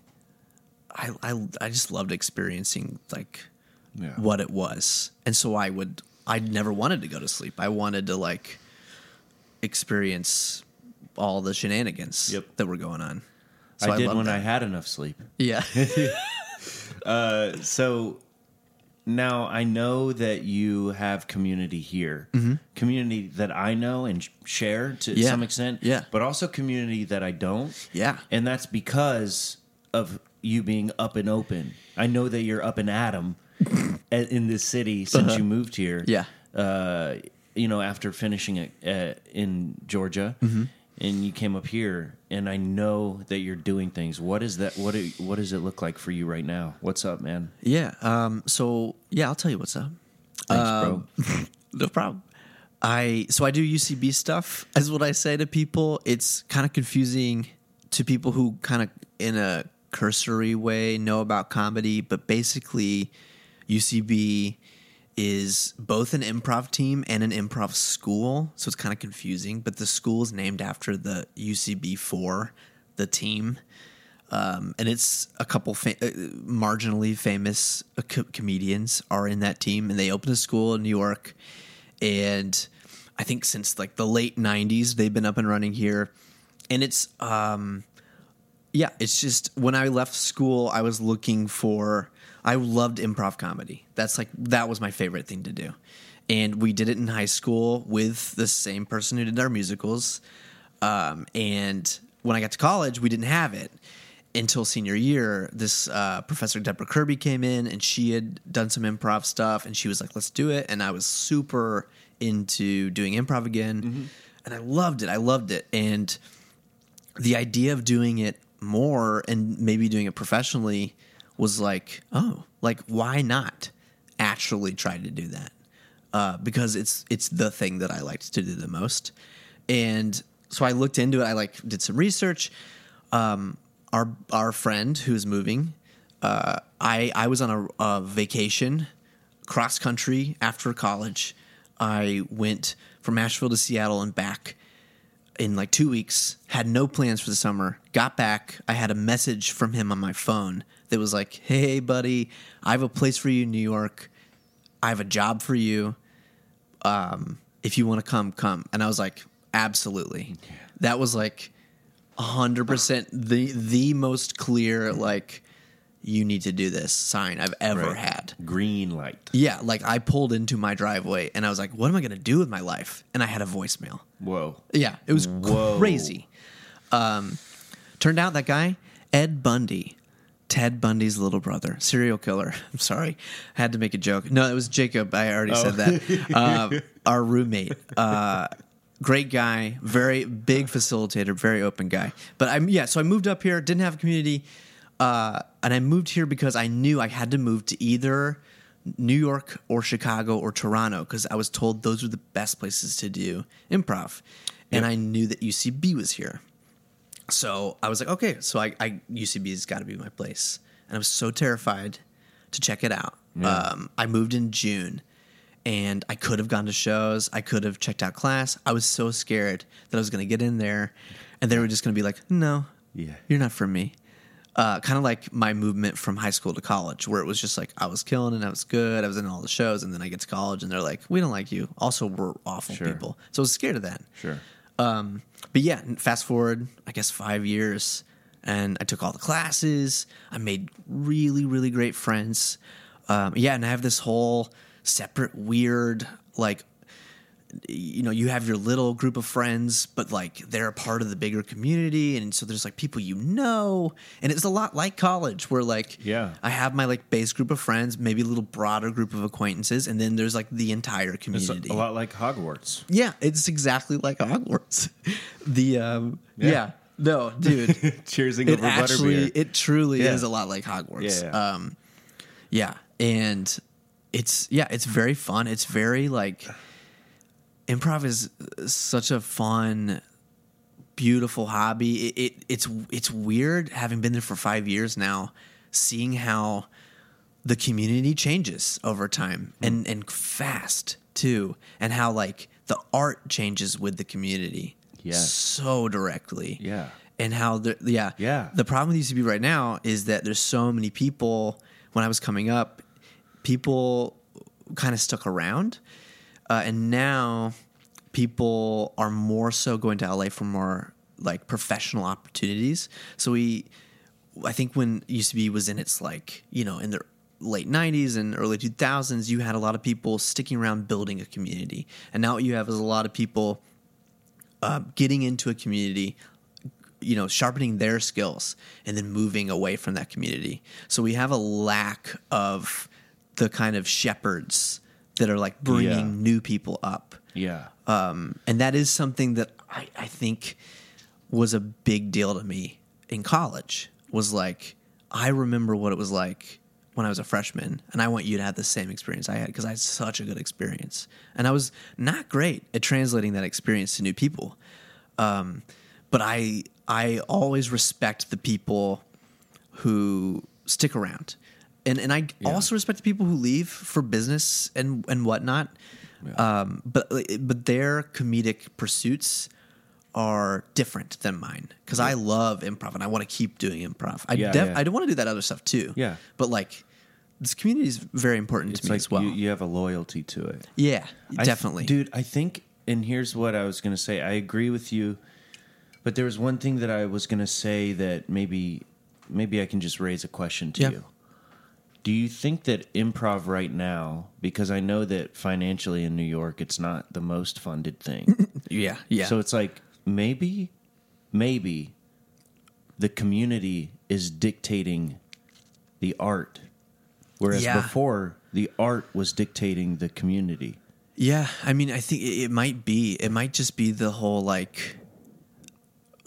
I I I just loved experiencing like Yeah. what it was, and so I would. I never wanted to go to sleep. I wanted to like experience all the shenanigans Yep. that were going on. So I did loved when I had enough sleep. Yeah. Uh, so now I know that you have community here, community that I know and share to Mm-hmm. Yeah. some extent, Yeah. but also community that I don't, Yeah. and that's because of you being up and open. I know that you're up and Adam in this city since you moved here. Uh-huh. Yeah. uh, you know, after finishing it uh, in Georgia. Mm-hmm. And you came up here, and I know that you're doing things. What is that? What do, what does it look like for you right now? What's up, man? yeah. Um, so yeah, I'll tell you what's up. Thanks, Um, no problem. I so I do UCB stuff. Is what I say to people. It's kind of confusing to people who kind of in a cursory way know about comedy, but basically, UCB is both an improv team and an improv school. So it's kind of confusing. But the school is named after the UCB four, the team um, and it's a couple fa- uh, marginally famous uh, co- comedians are in that team, and they opened a school in New York, and I think since like the late '90s they've been up and running here, and it's um, yeah, it's just when I left school, I was looking for. I loved improv comedy. That's like that was my favorite thing to do, and we did it in high school with the same person who did our musicals. Um, and when I got to college, we didn't have it, until senior year, this uh, Professor Deborah Kirby came in and she had done some improv stuff and she was like, let's do it. And I was super into doing improv again. And I loved it. I loved it. And the idea of doing it more and maybe doing it professionally was like, oh, like why not actually try to do that? Uh, because it's it's the thing that I liked to do the most, and so I looked into it. I like did some research. Um, our our friend who's moving, uh, I I was on a, a vacation cross country after college. I went from Asheville to Seattle and back in like two weeks, had no plans for the summer, got back. I had a message from him on my phone that was like, Hey, buddy, I have a place for you in New York. I have a job for you. Um, if you want to come, come. And I was like, Absolutely. That was like 100% the, the most clear, like, you need to do this sign I've ever Right. had. Green light. Yeah, like I pulled into my driveway and I was like, what am I going to do with my life? And I had a voicemail. Whoa. Yeah, it was Whoa. crazy. Um, turned out that guy, Ed Bundy, Ted Bundy's little brother, serial killer. I'm sorry, I had to make a joke. No, it was Jacob. I already said that. uh, our roommate, uh, great guy, very big facilitator, very open guy. But I'm yeah. So I moved up here, didn't have a community, uh, and I moved here because I knew I had to move to either. New York or Chicago or Toronto because I was told those were the best places to do improv, and I knew that UCB was here. So I was like, okay, so I, I UCB's got to be my place, and I was so terrified to check it out. Um, I moved in June, and I could have gone to shows. I could have checked out class. I was so scared that I was going to get in there, and they were just going to be like, no, Yeah. you're not for me. Uh, kind of like my movement from high school to college, where it was just like I was killing and I was good. I was in all the shows, and then I get to college, and they're like, "We don't like you." Also, we're awful Sure. people, so I was scared of that. Sure. Um, but yeah, fast forward, I guess five years, and I took all the classes. I made really, really great friends. Um, yeah, and I have this whole separate, weird, like, you know, you have your little group of friends, but like they're a part of the bigger community, and so there's like people you know, and it's a lot like college, where like, Yeah. I have my like base group of friends, maybe a little broader group of acquaintances, and then there's like the entire community. a, a lot like Hogwarts. Yeah, it's exactly like Hogwarts. The um yeah, Yeah. no, dude. Cheersing it over actually butterbeer. it truly Yeah. is a lot like Hogwarts. Yeah, yeah. Um yeah, and it's yeah, it's very fun. It's very like improv is such a fun beautiful hobby. It, it it's it's weird having been there for 5 years now seeing how the community changes over time mm. and and fast too and how like the art changes with the community Yes. so directly Yeah. and how the yeah Yeah. the problem with UCB right now is that there's so many people when I was coming up people kind of stuck around uh, and now people are more so going to LA for more like professional opportunities so we I think when UCB was in its like, you know, in the late 90s and early 2000s, you had a lot of people sticking around building a community. And now what you have is a lot of people uh, getting into a community, you know, sharpening their skills and then moving away from that community. So we have a lack of the kind of shepherds that are like bringing Yeah. new people up Yeah. um, and that is something that I, I think was a big deal to me in college was like i remember what it was like when i was a freshman and i want you to have the same experience i had because i had such a good experience and i was not great at translating that experience to new people um, but i i always respect the people who stick around and and i also respect the people who leave for business and and whatnot um, but but their comedic pursuits are different than mine because I love improv and I want to keep doing improv. I Yeah, def- yeah. I want to do that other stuff too. Yeah. but like this community is very important It's to me like as well. you, you have a loyalty to it. yeah, I th- definitely, dude. I think, and here's what I was going to say. I agree with you, but there was one thing that I was going to say that maybe, maybe I can just raise a question to Yeah. you. Do you think that improv right now, because I know that financially in New York, it's not the most funded thing. Yeah, yeah. So it's like maybe, maybe the community is dictating the art, whereas Yeah. before the art was dictating the community. Yeah, I mean, I think it, it might be. It might just be the whole like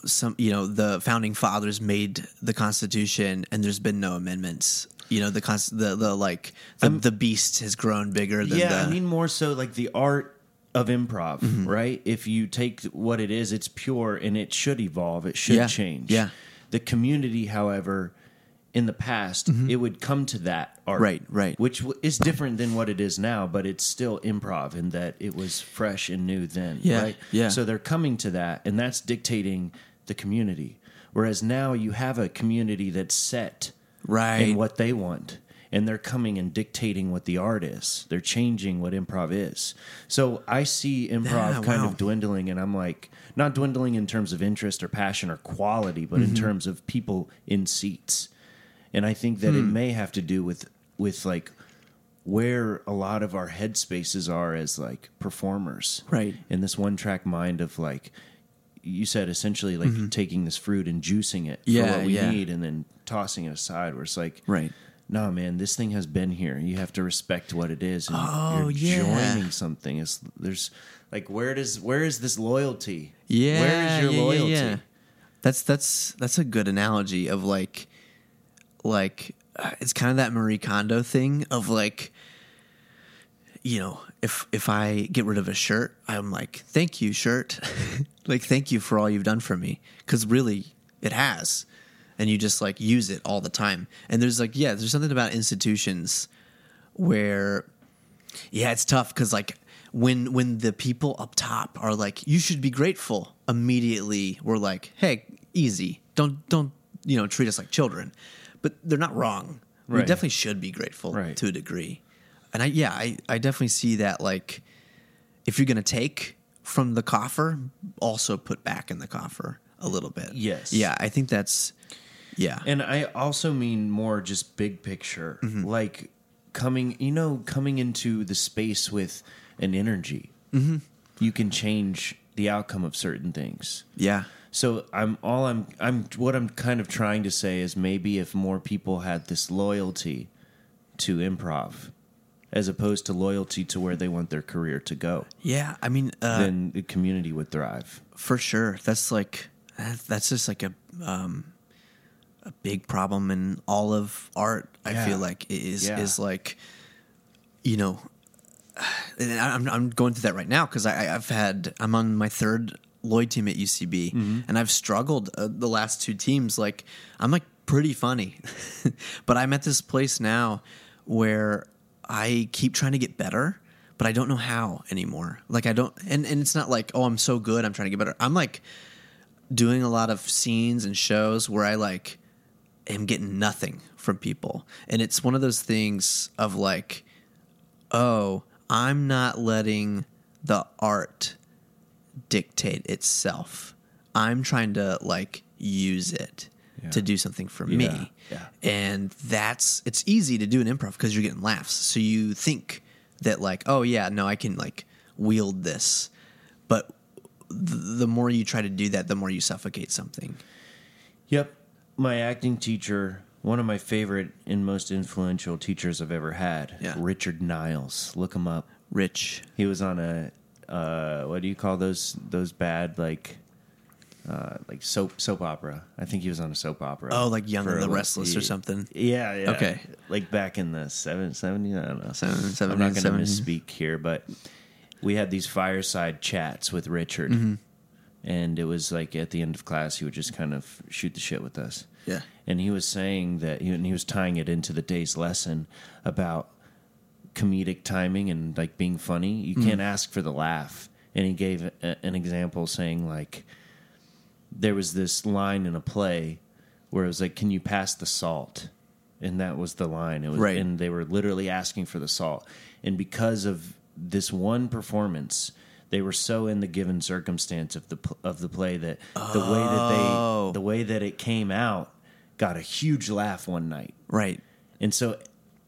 some you know the founding fathers made the Constitution, and there's been no amendments. You know the const- the the like the, the beast has grown bigger than yeah, the I mean more so like the art of improv, Mm-hmm. right? If you take what it is, it's pure and it should evolve. It should Yeah, change. yeah. The community, however, in the past, it would come to that art, Mm-hmm. Right, right. which w- is different than what it is now, but it's still improv in that it was fresh and new then. Yeah, right? yeah. So they're coming to that, and that's dictating the community. Whereas now you have a community that's set Right. in what they want and they're coming and dictating what the art is they're changing what improv is so i see improv Yeah, kind wow. of dwindling and i'm like not dwindling in terms of interest or passion or quality but Mm-hmm. in terms of people in seats and i think that it Hmm. may have to do with with like where a lot of our headspaces are as like performers Right. in this one track mind of like you said essentially like taking this fruit and juicing it Mm-hmm. Yeah, for what we yeah. need and then tossing it aside where it's like Right. no man this thing has been here you have to respect what it is and Oh, you're yeah. joining something it's, there's like where does where is this loyalty Yeah, where is your loyalty yeah. That's that's that's a good analogy of like, like uh, it's kind of that Marie Kondo thing of like, you know, if if I get rid of a shirt, I'm like, thank you, shirt, like thank you for all you've done for me, because really it has, and you just like use it all the time. And there's like, yeah, there's something about institutions where yeah, it's tough because like when when the people up top are like, you should be grateful. Immediately, we're like, hey, easy. Don't don't you know treat us like children. But they're not wrong. We definitely should be grateful Right. to a degree. And I yeah, I I definitely see that like if you're gonna take from the coffer, also put back in the coffer a little bit. Yes. Yeah, I think that's yeah. And I also mean more just big picture, Mm-hmm. like coming, you know, coming into the space with an energy. Mm-hmm. You can change the outcome of certain things. yeah. So I'm all I'm I'm what I'm kind of trying to say is maybe if more people had this loyalty to improv, as opposed to loyalty to where they want their career to go, Yeah. I mean uh then the community would thrive. For sure. That's like that's just like a um a big problem in all of art. I Yeah. feel like is Yeah. is like you know I'm I'm going through that right now because I I've had I'm on my third Lloyd team at UCB and I've struggled uh, the last two teams like I'm like pretty funny but I'm at this place now where I keep trying to get better but I don't know how anymore like I don't and and it's not like oh I'm so good I'm trying to get better I'm like doing a lot of scenes and shows where I like am getting nothing from people. And it's one of those things of like, oh, I'm not letting the art dictate itself. I'm trying to like use it Yeah. to do something for Yeah, me. yeah. And that's it's easy to do an improv because you're getting laughs. So you think that like, oh yeah, no, I can like wield this. But th- the more you try to do that, the more you suffocate something. Yep. My acting teacher, one of my favorite and most influential teachers I've ever had, Yeah. Richard Niles. Look him up. Rich. He was on a uh, what do you call those those bad like uh, like soap soap opera. I think he was on a soap opera. Oh, like Young and the Restless or something. Yeah, yeah. Okay. Like back in the seven seventies. I don't know. Seven- I'm not going to misspeak here, but we had these fireside chats with Richard, Mm-hmm. and it was like at the end of class, he would just kind of shoot the shit with us. Yeah. And he was saying that, and he was tying it into the day's lesson about comedic timing and like being funny. You Mm-hmm. can't ask for the laugh. And he gave a, an example saying like there was this line in a play where it was like, "Can you pass the salt?" And that was the line. It was, Right. and they were literally asking for the salt. And because of this one performance, they were so in the given circumstance of the of the play that the way that Oh. they the way that it came out got a huge laugh one night. Right. And so,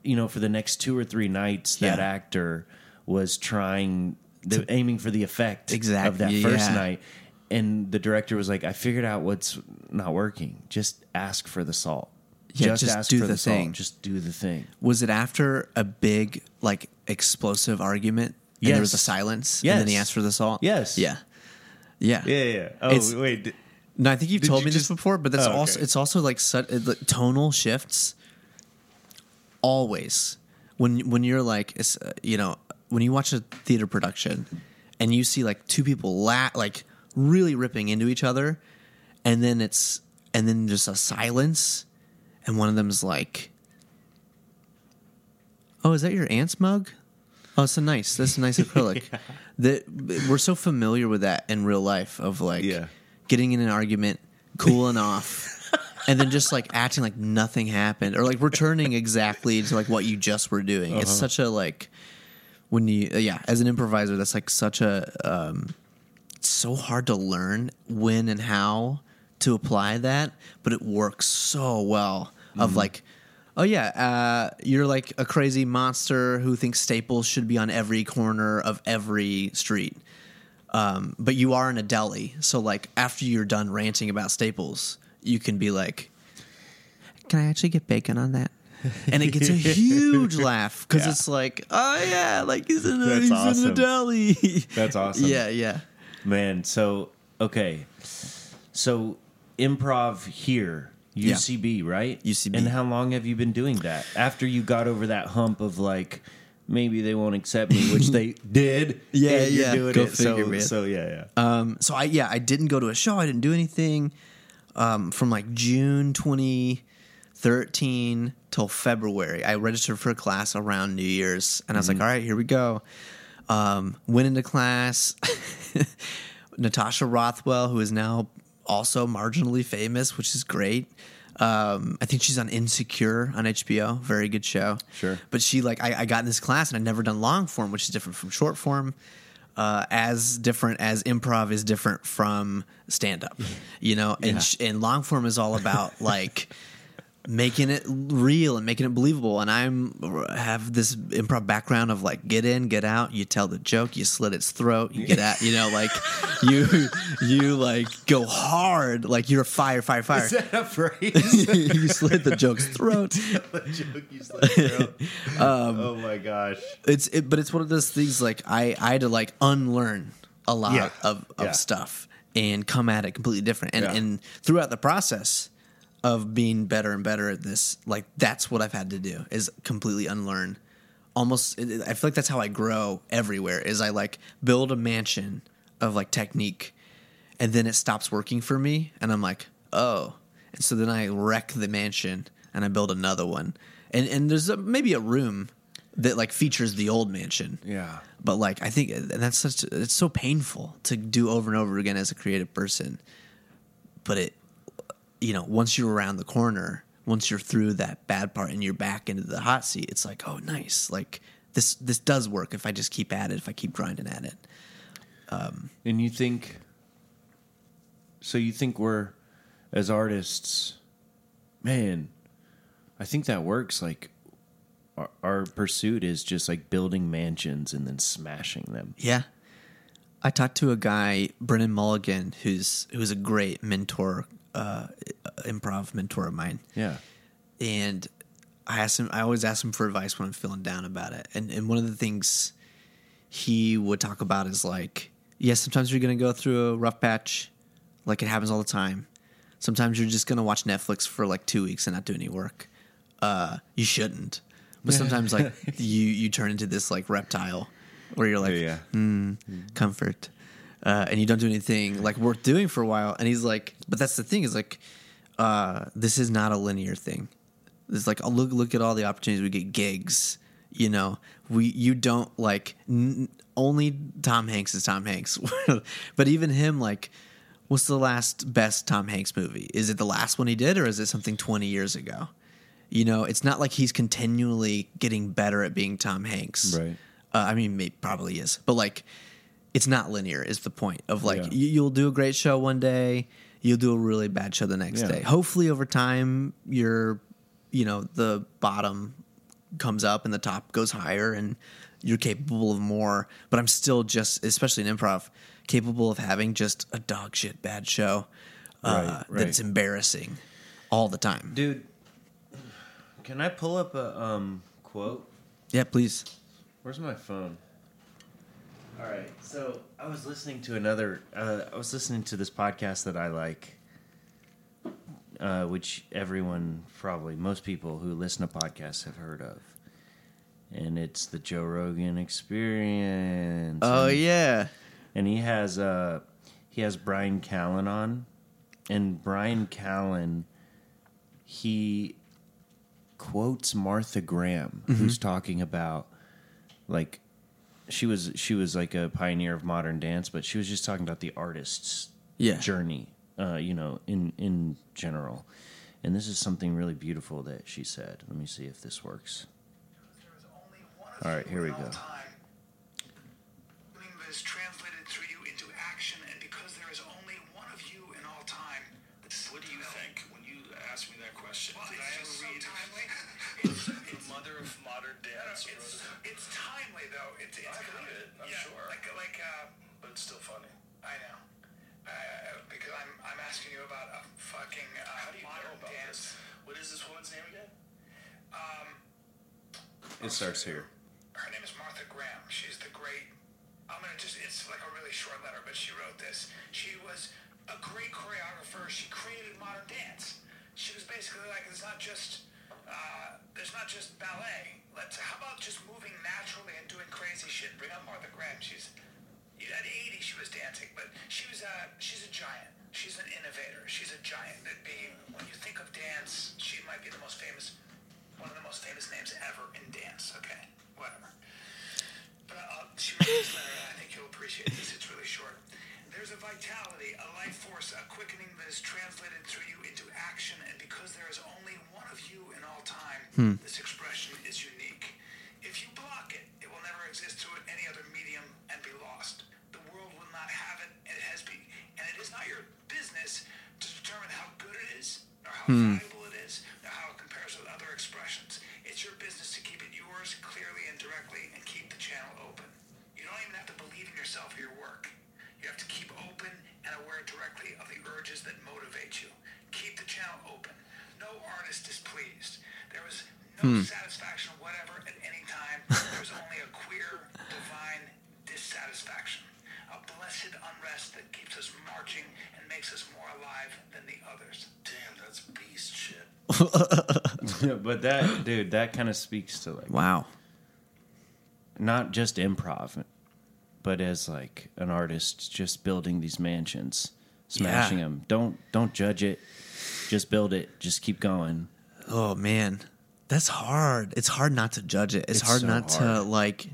you know, for the next two or three nights, that Yeah. actor was trying, the, aiming for the effect exactly. of that first yeah. night. And the director was like, "I figured out what's not working. Just ask for the salt. Yeah, just do the salt. thing." Just do the thing." Was it after a big like explosive argument? And there was a silence, Yes. And then he asked for the salt. Yes. Yeah. Yeah. Yeah, yeah. Oh, It's- wait. No, I think you've told you me just- this before, but that's Oh, okay. also it's also like it, like, tonal shifts. Always, when when you're like, it's, uh, you know, when you watch a theater production, and you see like two people la- like really ripping into each other, and then it's and then just a silence, and one of them's like, "Oh, is that your aunt's mug? Oh, it's a nice. That's a nice acrylic." That we're so familiar with that in real life of like Yeah. getting in an argument, cooling off, and then just like acting like nothing happened, or like returning exactly to like what you just were doing. It's such a like when you yeah as an improviser that's like such a um, it's so hard to learn when and how to apply that, but it works so well. Of like, oh yeah, uh, you're like a crazy monster who thinks Staples should be on every corner of every street. Um, but you are in a deli, so like after you're done ranting about Staples, you can be like, "Can I actually get bacon on that?" And it gets a huge laugh because Yeah. it's like, "Oh yeah, like he's in a, That's he's in awesome. a deli." That's awesome. Yeah, yeah. Man, so okay. So improv here, Yeah. UCB, right? UCB. And how long have you been doing that? After you got over that hump of like maybe they won't accept me, which they did. Yeah, yeah. Go it. figure, so, man. so yeah, yeah. Um, so I yeah I didn't go to a show. I didn't do anything um, from like June 2013 till February. I registered for a class around New Year's, and I was like, all right, here we go. Um, went into class. Natasha Rothwell, who is now also marginally famous, which is great. Um, I think she's on Insecure on HBO. Very good show. Sure. But she like I, I got in this class and I'd never done long form, which is different from short form. Uh, as different as improv is different from stand up, you know, and Yeah. sh- and long form is all about like making it real and making it believable. And I'm have this improv background of like get in, get out. You tell the joke, you slit its throat, you get out. You know, like you you like go hard, like you're fire, fire, fire. Is that a phrase? you slit the joke's throat. The joke you slept through. Um, oh my gosh. It's it, but it's one of those things like I I had to like unlearn a lot Yeah. of of Yeah. stuff and come at it completely different. And Yeah. and throughout the process of being better and better at this, like that's what I've had to do is completely unlearn. Almost, I feel like that's how I grow everywhere. Is I like build a mansion of like technique, and then it stops working for me, and I'm like, oh, and so then I wreck the mansion and I build another one, and and there's a, maybe a room that like features the old mansion, Yeah. but like I think and that's such it's so painful to do over and over again as a creative person. But it you know, once you're around the corner, once you're through that bad part and you're back into the hot seat, it's like, oh nice. Like this this does work if I just keep at it, if I keep grinding at it. Um, and you think so you think we're as artists man, I think that works like our, our pursuit is just like building mansions and then smashing them. Yeah. I talked to a guy, Brennan Mulligan, who's who's a great mentor, uh, improv mentor of mine. Yeah. and I asked him. I always ask him for advice when I'm feeling down about it. And and one of the things he would talk about is like, yes, sometimes you're gonna go through a rough patch, like it happens all the time. Sometimes you're just gonna watch Netflix for like two weeks and not do any work. Uh, you shouldn't. But sometimes like you you turn into this like reptile where you're like, yeah. comfort uh, and you don't do anything like worth doing for a while. And he's like but that's the thing is like uh, this is not a linear thing. It's like oh, look look at all the opportunities we get gigs you know? We you don't like n- only tom hanks is tom hanks. But even him like what's the last best tom hanks movie? Is it the last one he did or is it something 20 years ago? You know it's not like he's continually getting better at being tom hanks. Right. uh, I mean, maybe probably is, but like, it's not linear. Is the point of like Yeah. you, you'll do a great show one day, you'll do a really bad show the next Yeah. day. Hopefully, over time, you're, you know, the bottom comes up and the top goes higher and you're capable of more. But I'm still just, especially in improv, capable of having just a dog shit bad show uh, Right, right. that's embarrassing all the time. Dude, can I pull up a um, quote? Yeah, please. Where's my phone? All right. So I was listening to another. Uh, I was listening to this podcast that I like, uh, which everyone probably most people who listen to podcasts have heard of, and it's the Joe Rogan Experience. Oh and, yeah, and he has uh he has Bryan Callen on, and Bryan Callen he quotes Martha Graham, who's talking about like she was she was like a pioneer of modern dance, but she was just talking about the artist's Yeah. journey, uh, you know, in in general. And this is something really beautiful that she said. Let me see if this works. All right, here we go. It starts here. But that dude, that kind of speaks to like wow. not just improv, but as like an artist just building these mansions, smashing Yeah. them. Don't don't judge it. Just build it. Just keep going. Oh man, that's hard. It's hard not to judge it. It's, It's hard so not to hard. like.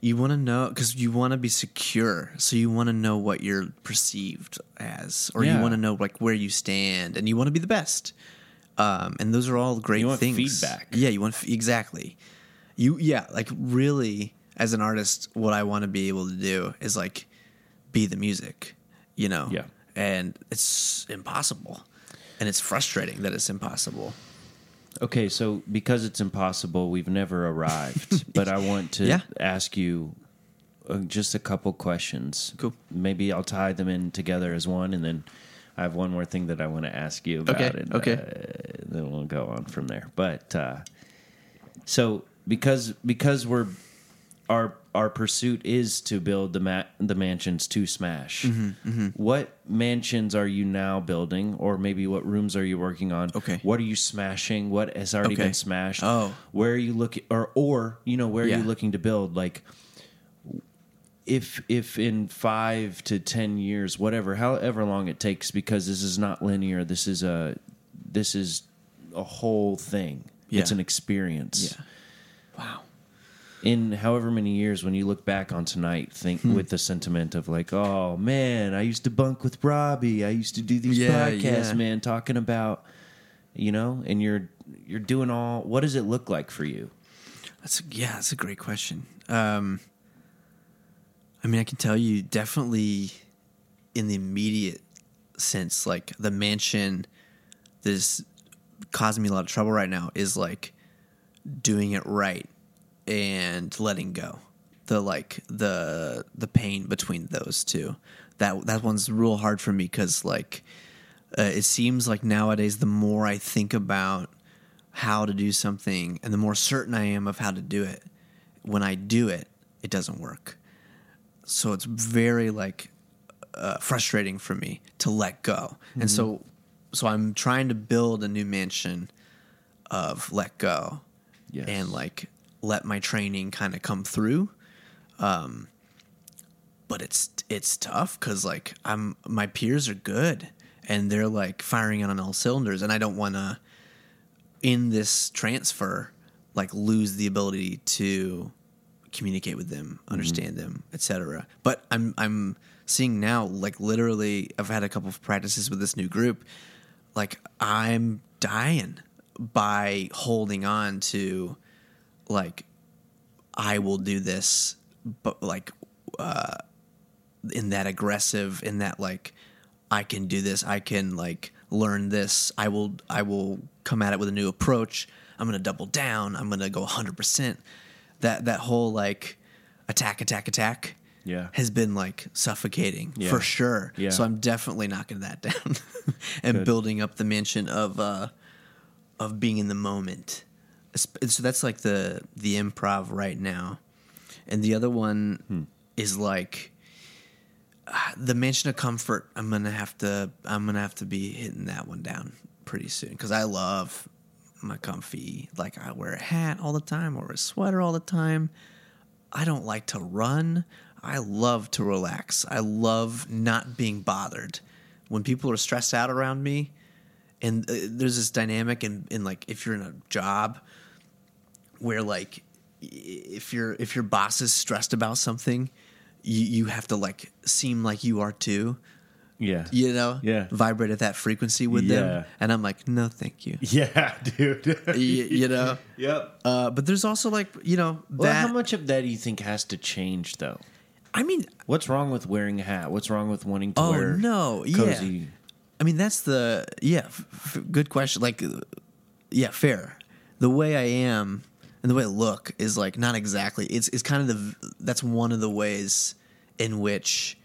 You want to know because you want to be secure, so you want to know what you're perceived as, or you Yeah. want to know like where you stand, and you want to be the best. Um, and those are all great You want things. feedback. Yeah, you want f- exactly. You yeah, like really, as an artist, what I want to be able to do is like be the music, you know. Yeah. and it's impossible, and it's frustrating that it's impossible. Okay, so because it's impossible, we've never arrived. but I want to Yeah. ask you uh, just a couple questions. Cool. Maybe I'll tie them in together as one, and then I have one more thing that I want to ask you about. Okay, And, okay. uh, then we'll go on from there. But uh, so because because we're our our pursuit is to build the ma- the mansions to smash. Mm-hmm, What mansions are you now building, or maybe what rooms are you working on? Okay. What are you smashing? What has already Okay. been smashed? Oh. where are you looking, or or you know where are you looking to build? Like, if if in five to ten years, whatever, however long it takes, because this is not linear. This is a this is a whole thing. It's an experience Yeah. Wow. in however many years when you look back on tonight think Hmm. with the sentiment of like oh man i used to bunk with robbie i used to do these Yeah, podcasts yeah. man talking about you know and you're you're doing all what does it look like for you That's yeah, that's a great question. Um, I mean, I can tell you definitely in the immediate sense, like the mansion that is causing me a lot of trouble right now is like doing it right and letting go. The like the the pain between those two. That that one's real hard for me because like uh, it seems like nowadays the more I think about how to do something and the more certain I am of how to do it, when I do it, it doesn't work. So it's very like uh, frustrating for me to let go. And so so I'm trying to build a new mansion of let go Yes. and like let my training kind of come through. Um, but it's it's tough because like I'm my peers are good and they're like firing on all cylinders, and I don't want to in this transfer like lose the ability to communicate with them, understand them, etc. But I'm I'm seeing now like literally I've had a couple of practices with this new group. Like I'm dying by holding on to like I will do this but like uh in that aggressive in that like I can do this I can like learn this I will I will come at it with a new approach. I'm going to double down I'm going to go 100% that that whole like attack attack attack Yeah. has been like suffocating Yeah. for sure Yeah. so I'm definitely knocking that down and Good. building up the mansion of uh of being in the moment so that's like the the improv right now and the other one Hmm. is like the mansion of comfort i'm gonna have to i'm gonna have to be hitting that one down pretty soon because i love my comfy like i wear a hat all the time or a sweater all the time. I don't like to run. I love to relax. I love not being bothered. When people are stressed out around me and uh, there's this dynamic in, in like if you're in a job where like if your if your boss is stressed about something you, you have to like seem like you are too Yeah. you know Yeah. vibrate at that frequency with Yeah. them and i'm like no thank you Yeah, dude. Y- you know yep. uh, but there's also like you know Well, how much of that do you think has to change, though? i mean What's wrong with wearing a hat? What's wrong with wanting to Oh, wear no, yeah. cozy? I mean, that's the yeah. F- f- good question. Like, yeah, fair. The way I am and the way I look is like not exactly. It's it's kind of the that's one of the ways in which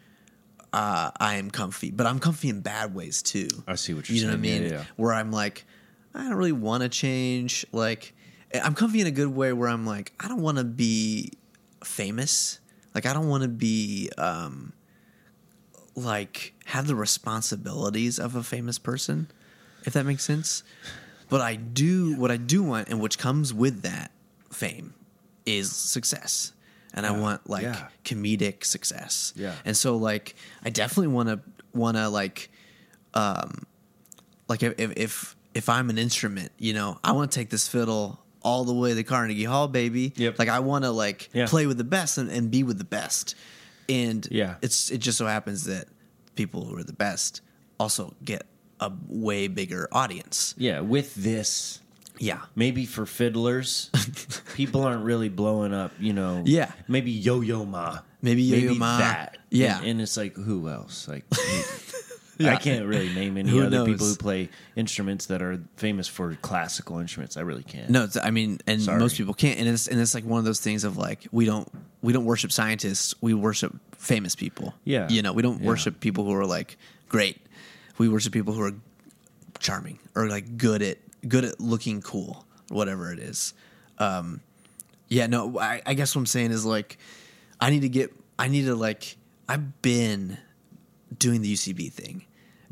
uh, I am comfy, but I'm comfy in bad ways too. I see what you're you know what I mean? Yeah, yeah. Where I'm like, I don't really want to change. Like, I'm comfy in a good way where I'm like, I don't want to be famous. Like, I don't want to be um, like have the responsibilities of a famous person, if that makes sense. But I do what I do want, and which comes with that fame, is success, and I want like yeah. comedic success. Yeah. and so like I definitely want to want to like um like if if if I'm an instrument, you know, I want to take this fiddle all the way to Carnegie Hall, baby. Yep. Like I want to like Yeah. play with the best and, and be with the best. And Yeah. it's it just so happens that people who are the best also get a way bigger audience. Yeah, with this, Yeah. maybe for fiddlers, people aren't really blowing up. You know. Yeah. Maybe Yo Yo Ma. Maybe Yo-Yo Ma. That. Yeah. And, and it's like who else? Like. Yeah. I can't really name any Who other people who play instruments that are famous for classical instruments. I really can't. No, I mean, and Sorry. most people can't, and it's and it's like one of those things of like we don't we don't worship scientists, we worship famous people. Yeah. you know, we don't Yeah. worship people who are like great. We worship people who are charming or like good at good at looking cool, whatever it is. Um, yeah, no, I, I guess what I'm saying is like I need to get I need to like I've been doing the UCB thing,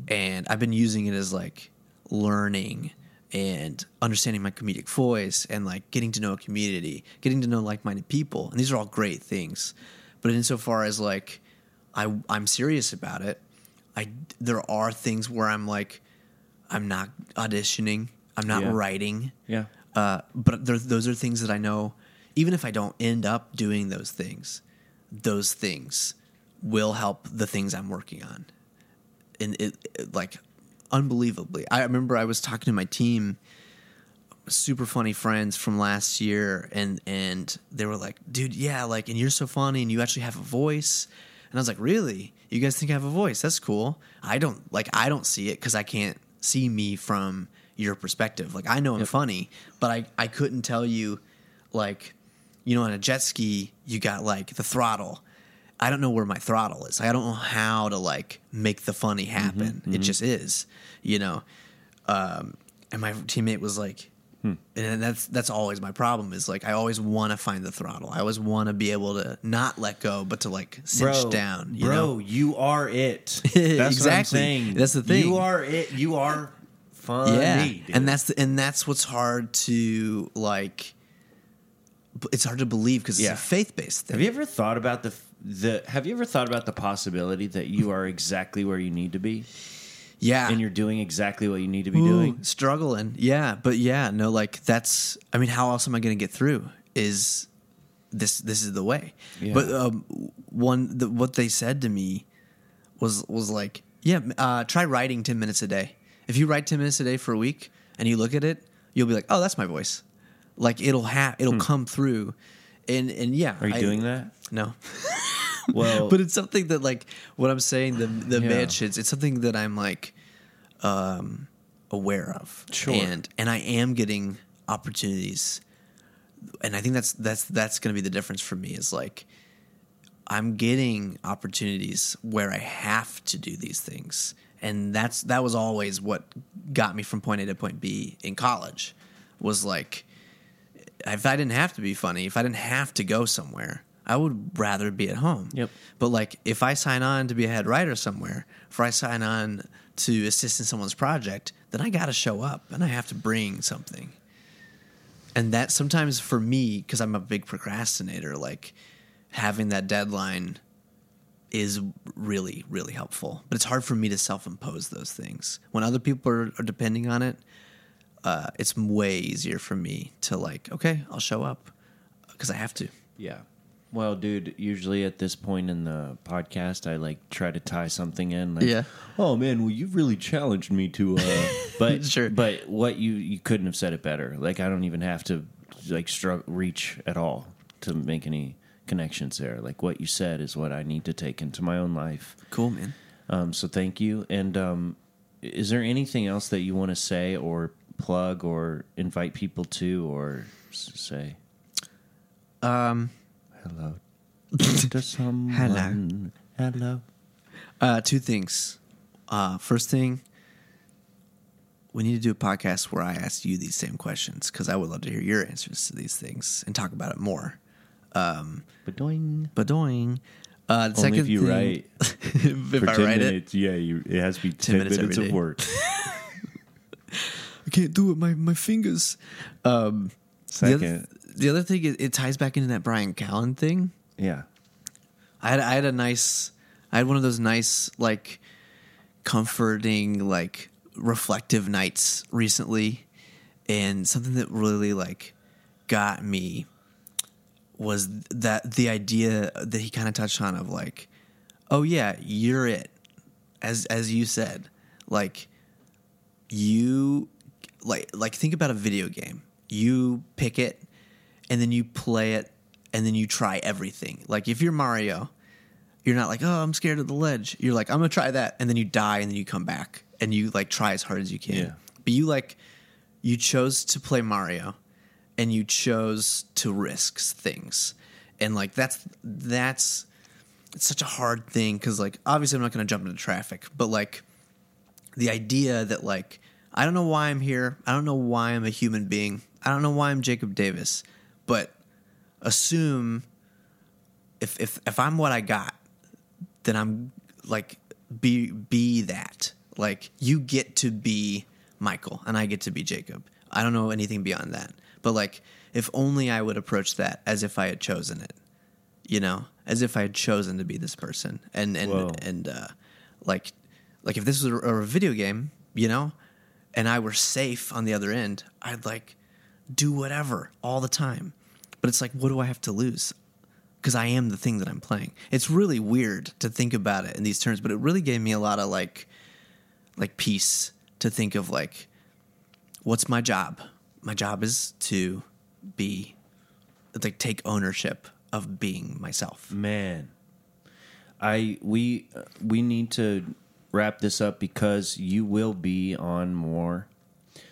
and I've been using it as like learning and understanding my comedic voice and like getting to know a community, getting to know like-minded people, and these are all great things. But insofar as like I I'm serious about it, I there are things where I'm like I'm not auditioning, I'm not Yeah. writing, Yeah. uh, but there, those are things that I know. Even if I don't end up doing those things, those things will help the things I'm working on. And it, it- like unbelievably, I remember I was talking to my team, super funny friends from last year, and and they were like, "Dude, yeah, like, and you're so funny, and you actually have a voice." And I was like, "Really? You guys think I have a voice? That's cool. I don't like. I don't see it because I can't see me from your perspective. Like I know I'm funny, but I I couldn't tell you like you know on a jet ski you got like the throttle. I don't know where my throttle is. I don't know how to like make the funny mm-hmm, happen. It mm-hmm. just is, you know. Um, and my teammate was like, hmm. and that's that's always my problem. Is like I always want to find the throttle. I always want to be able to not let go, but to like cinch down. You bro, know? you are it. That's Exactly. That's the thing. You are it. You are funny. yeah, dude. and that's the, and that's what's hard to like. It's hard to believe because Yeah. it's a faith based thing. Have you ever thought about the the? Have you ever thought about the possibility that you are exactly where you need to be yeah, and you're doing exactly what you need to be Ooh, doing? struggling. Yeah, but yeah, no, like that's. I mean, how else am I going to get through? Is this this is the way? Yeah. But um, one the, what they said to me was was like, yeah, uh, try writing ten minutes a day. If you write ten minutes a day for a week and you look at it, you'll be like, oh, that's my voice. Like it'll have it'll come through, and and yeah, Hmm. Are you I- doing that? No. Well, but it's something that like what I'm saying the the Yeah. mad shits. It's something that I'm like um aware of. Sure. And and I am getting opportunities. And I think that's that's that's going to be the difference for me is like I'm getting opportunities where I have to do these things. And that's that was always what got me from point A to point B in college was like if I didn't have to be funny, if I didn't have to go somewhere, I would rather be at home. Yep. But like if I sign on to be a head writer somewhere, if I sign on to assist in someone's project, then I got to show up and I have to bring something. And that sometimes for me, because I'm a big procrastinator, like having that deadline is really, really helpful. But it's hard for me to self impose those things. When other people are, are depending on it, uh, it's way easier for me to like, okay, I'll show up because I have to. Yeah. Well, dude, usually at this point in the podcast, I like try to tie something in. Like, Yeah. Oh man, well, you've really challenged me to. Uh, but Sure. But what you you couldn't have said it better. Like I don't even have to like struggle reach at all to make any connections there. Like what you said is what I need to take into my own life. Cool, man. Um, so thank you. And um, is there anything else that you want to say or plug or invite people to or say? Um, Hello to someone. Hello. uh, two things. Uh, first thing, we need to do a podcast where I ask you these same questions because I would love to hear your answers to these things and talk about it more. Badoing. But doing. Uh, the Only second if you thing, write if for I 10 write it. Yeah, you, it has to be 10, 10 minutes minutes, of day. work. I can't do it. My my fingers. Um, the other, Second. the other thing, it, it ties back into that Bryan Callen thing. Yeah. I had I had a nice I had one of those nice like comforting like reflective nights recently and something that really like got me was that the idea that he kind of touched on of like oh yeah you're it as as you said. Like you like like think about a video game. You pick it and then you play it and then you try everything. Like if you're mario you're not like oh i'm scared of the ledge. You're like i'm gonna try that and then you die and then you come back and you like try as hard as you can. Yeah. but you like you chose to play mario and you chose to risk things and like that's that's it's such a hard thing because like obviously i'm not gonna jump into traffic but like the idea that like I don't know why I'm here. I don't know why I'm a human being. I don't know why I'm Jacob Davis, but assume if if if I'm what I got, then I'm like be be that. Like you get to be Michael and I get to be Jacob. I don't know anything beyond that. But like if only I would approach that as if I had chosen it. You know, as if I had chosen to be this person. And and Whoa. and uh like like if this was a, a video game, you know, and I were safe on the other end, I'd like do whatever all the time. But it's like, what do I have to lose? Because I am the thing that I'm playing. It's really weird to think about it in these terms, but it really gave me a lot of like, like peace to think of like, what's my job? My job is to be, like, take ownership of being myself. Man, I we we need to wrap this up because you will be on more.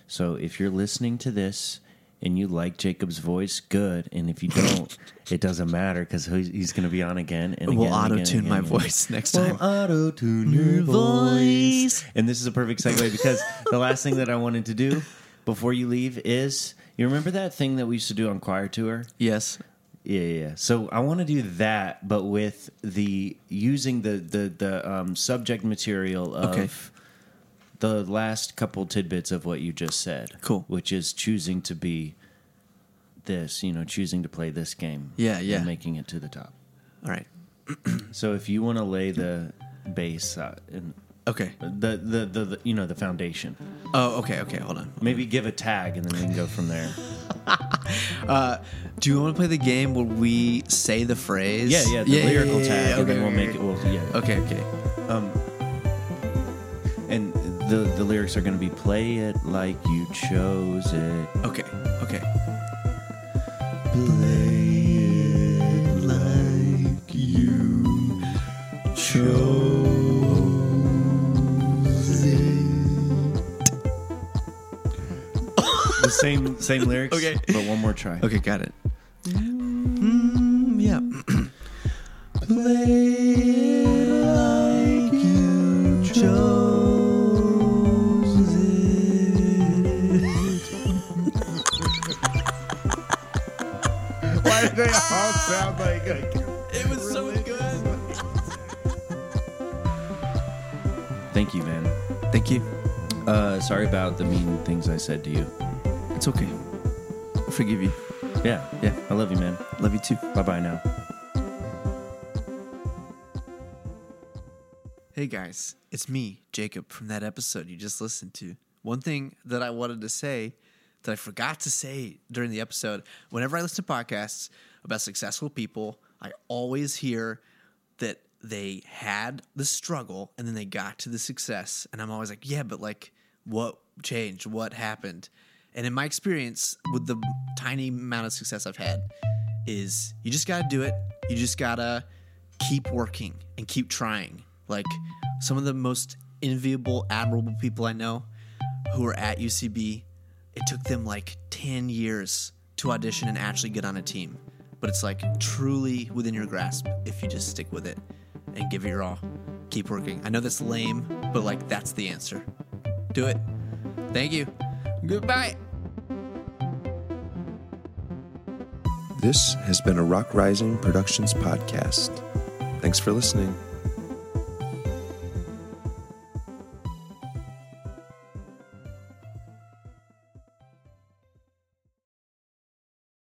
So if you're listening to this and you like Jacob's voice, good. And if you don't, it doesn't matter because he's, he's going to be on again and We'll again auto-tune and my again voice next We'll time. auto tune your voice. And this is a perfect segue because the last thing that I wanted to do before you leave is you remember that thing that we used to do on choir tour? Yes. Yeah, yeah. So I want to do that, but with the using the the the um, subject material of Okay. the last couple tidbits of what you just said. Cool. Which is choosing to be this, you know, choosing to play this game. Yeah, yeah. And making it to the top. All right. So if you want to lay the base uh, and Okay. the, the the the you know the foundation, Oh, okay, okay. Hold on. maybe give a tag and then we can go from there. Uh, do you want to play the game where we say the phrase? Yeah, yeah, the lyrical yeah, tag, yeah, and then okay, we'll okay, make it. We'll yeah. Okay, okay. Um, and the the lyrics are going to be "Play it like you chose it." Okay, okay. Play same same lyrics. Okay. but one more try. Okay, got it. Mm, yeah. Play like you chose it. Why do they all sound like? It was so good. Thank you, man. Thank you. Uh, sorry about the mean things I said to you. It's okay. I forgive you. Yeah, Yeah. I love you, man. Love you too. Bye bye now. Hey guys, it's me, Jacob, from that episode you just listened to. One thing that I wanted to say that I forgot to say during the episode whenever I listen to podcasts about successful people, I always hear that they had the struggle and then they got to the success. And I'm always like, yeah, but like, what changed? What happened? And in my experience with the tiny amount of success I've had, is you just got to do it. You just got to keep working and keep trying. Like some of the most enviable, admirable people I know who are at UCB, it took them like 10 years to audition and actually get on a team. But it's like truly within your grasp if you just stick with it and give it your all. Keep working. I know that's lame, but like that's the answer. Do it. Thank you. Goodbye. This has been a Rock Rising Productions podcast. Thanks for listening.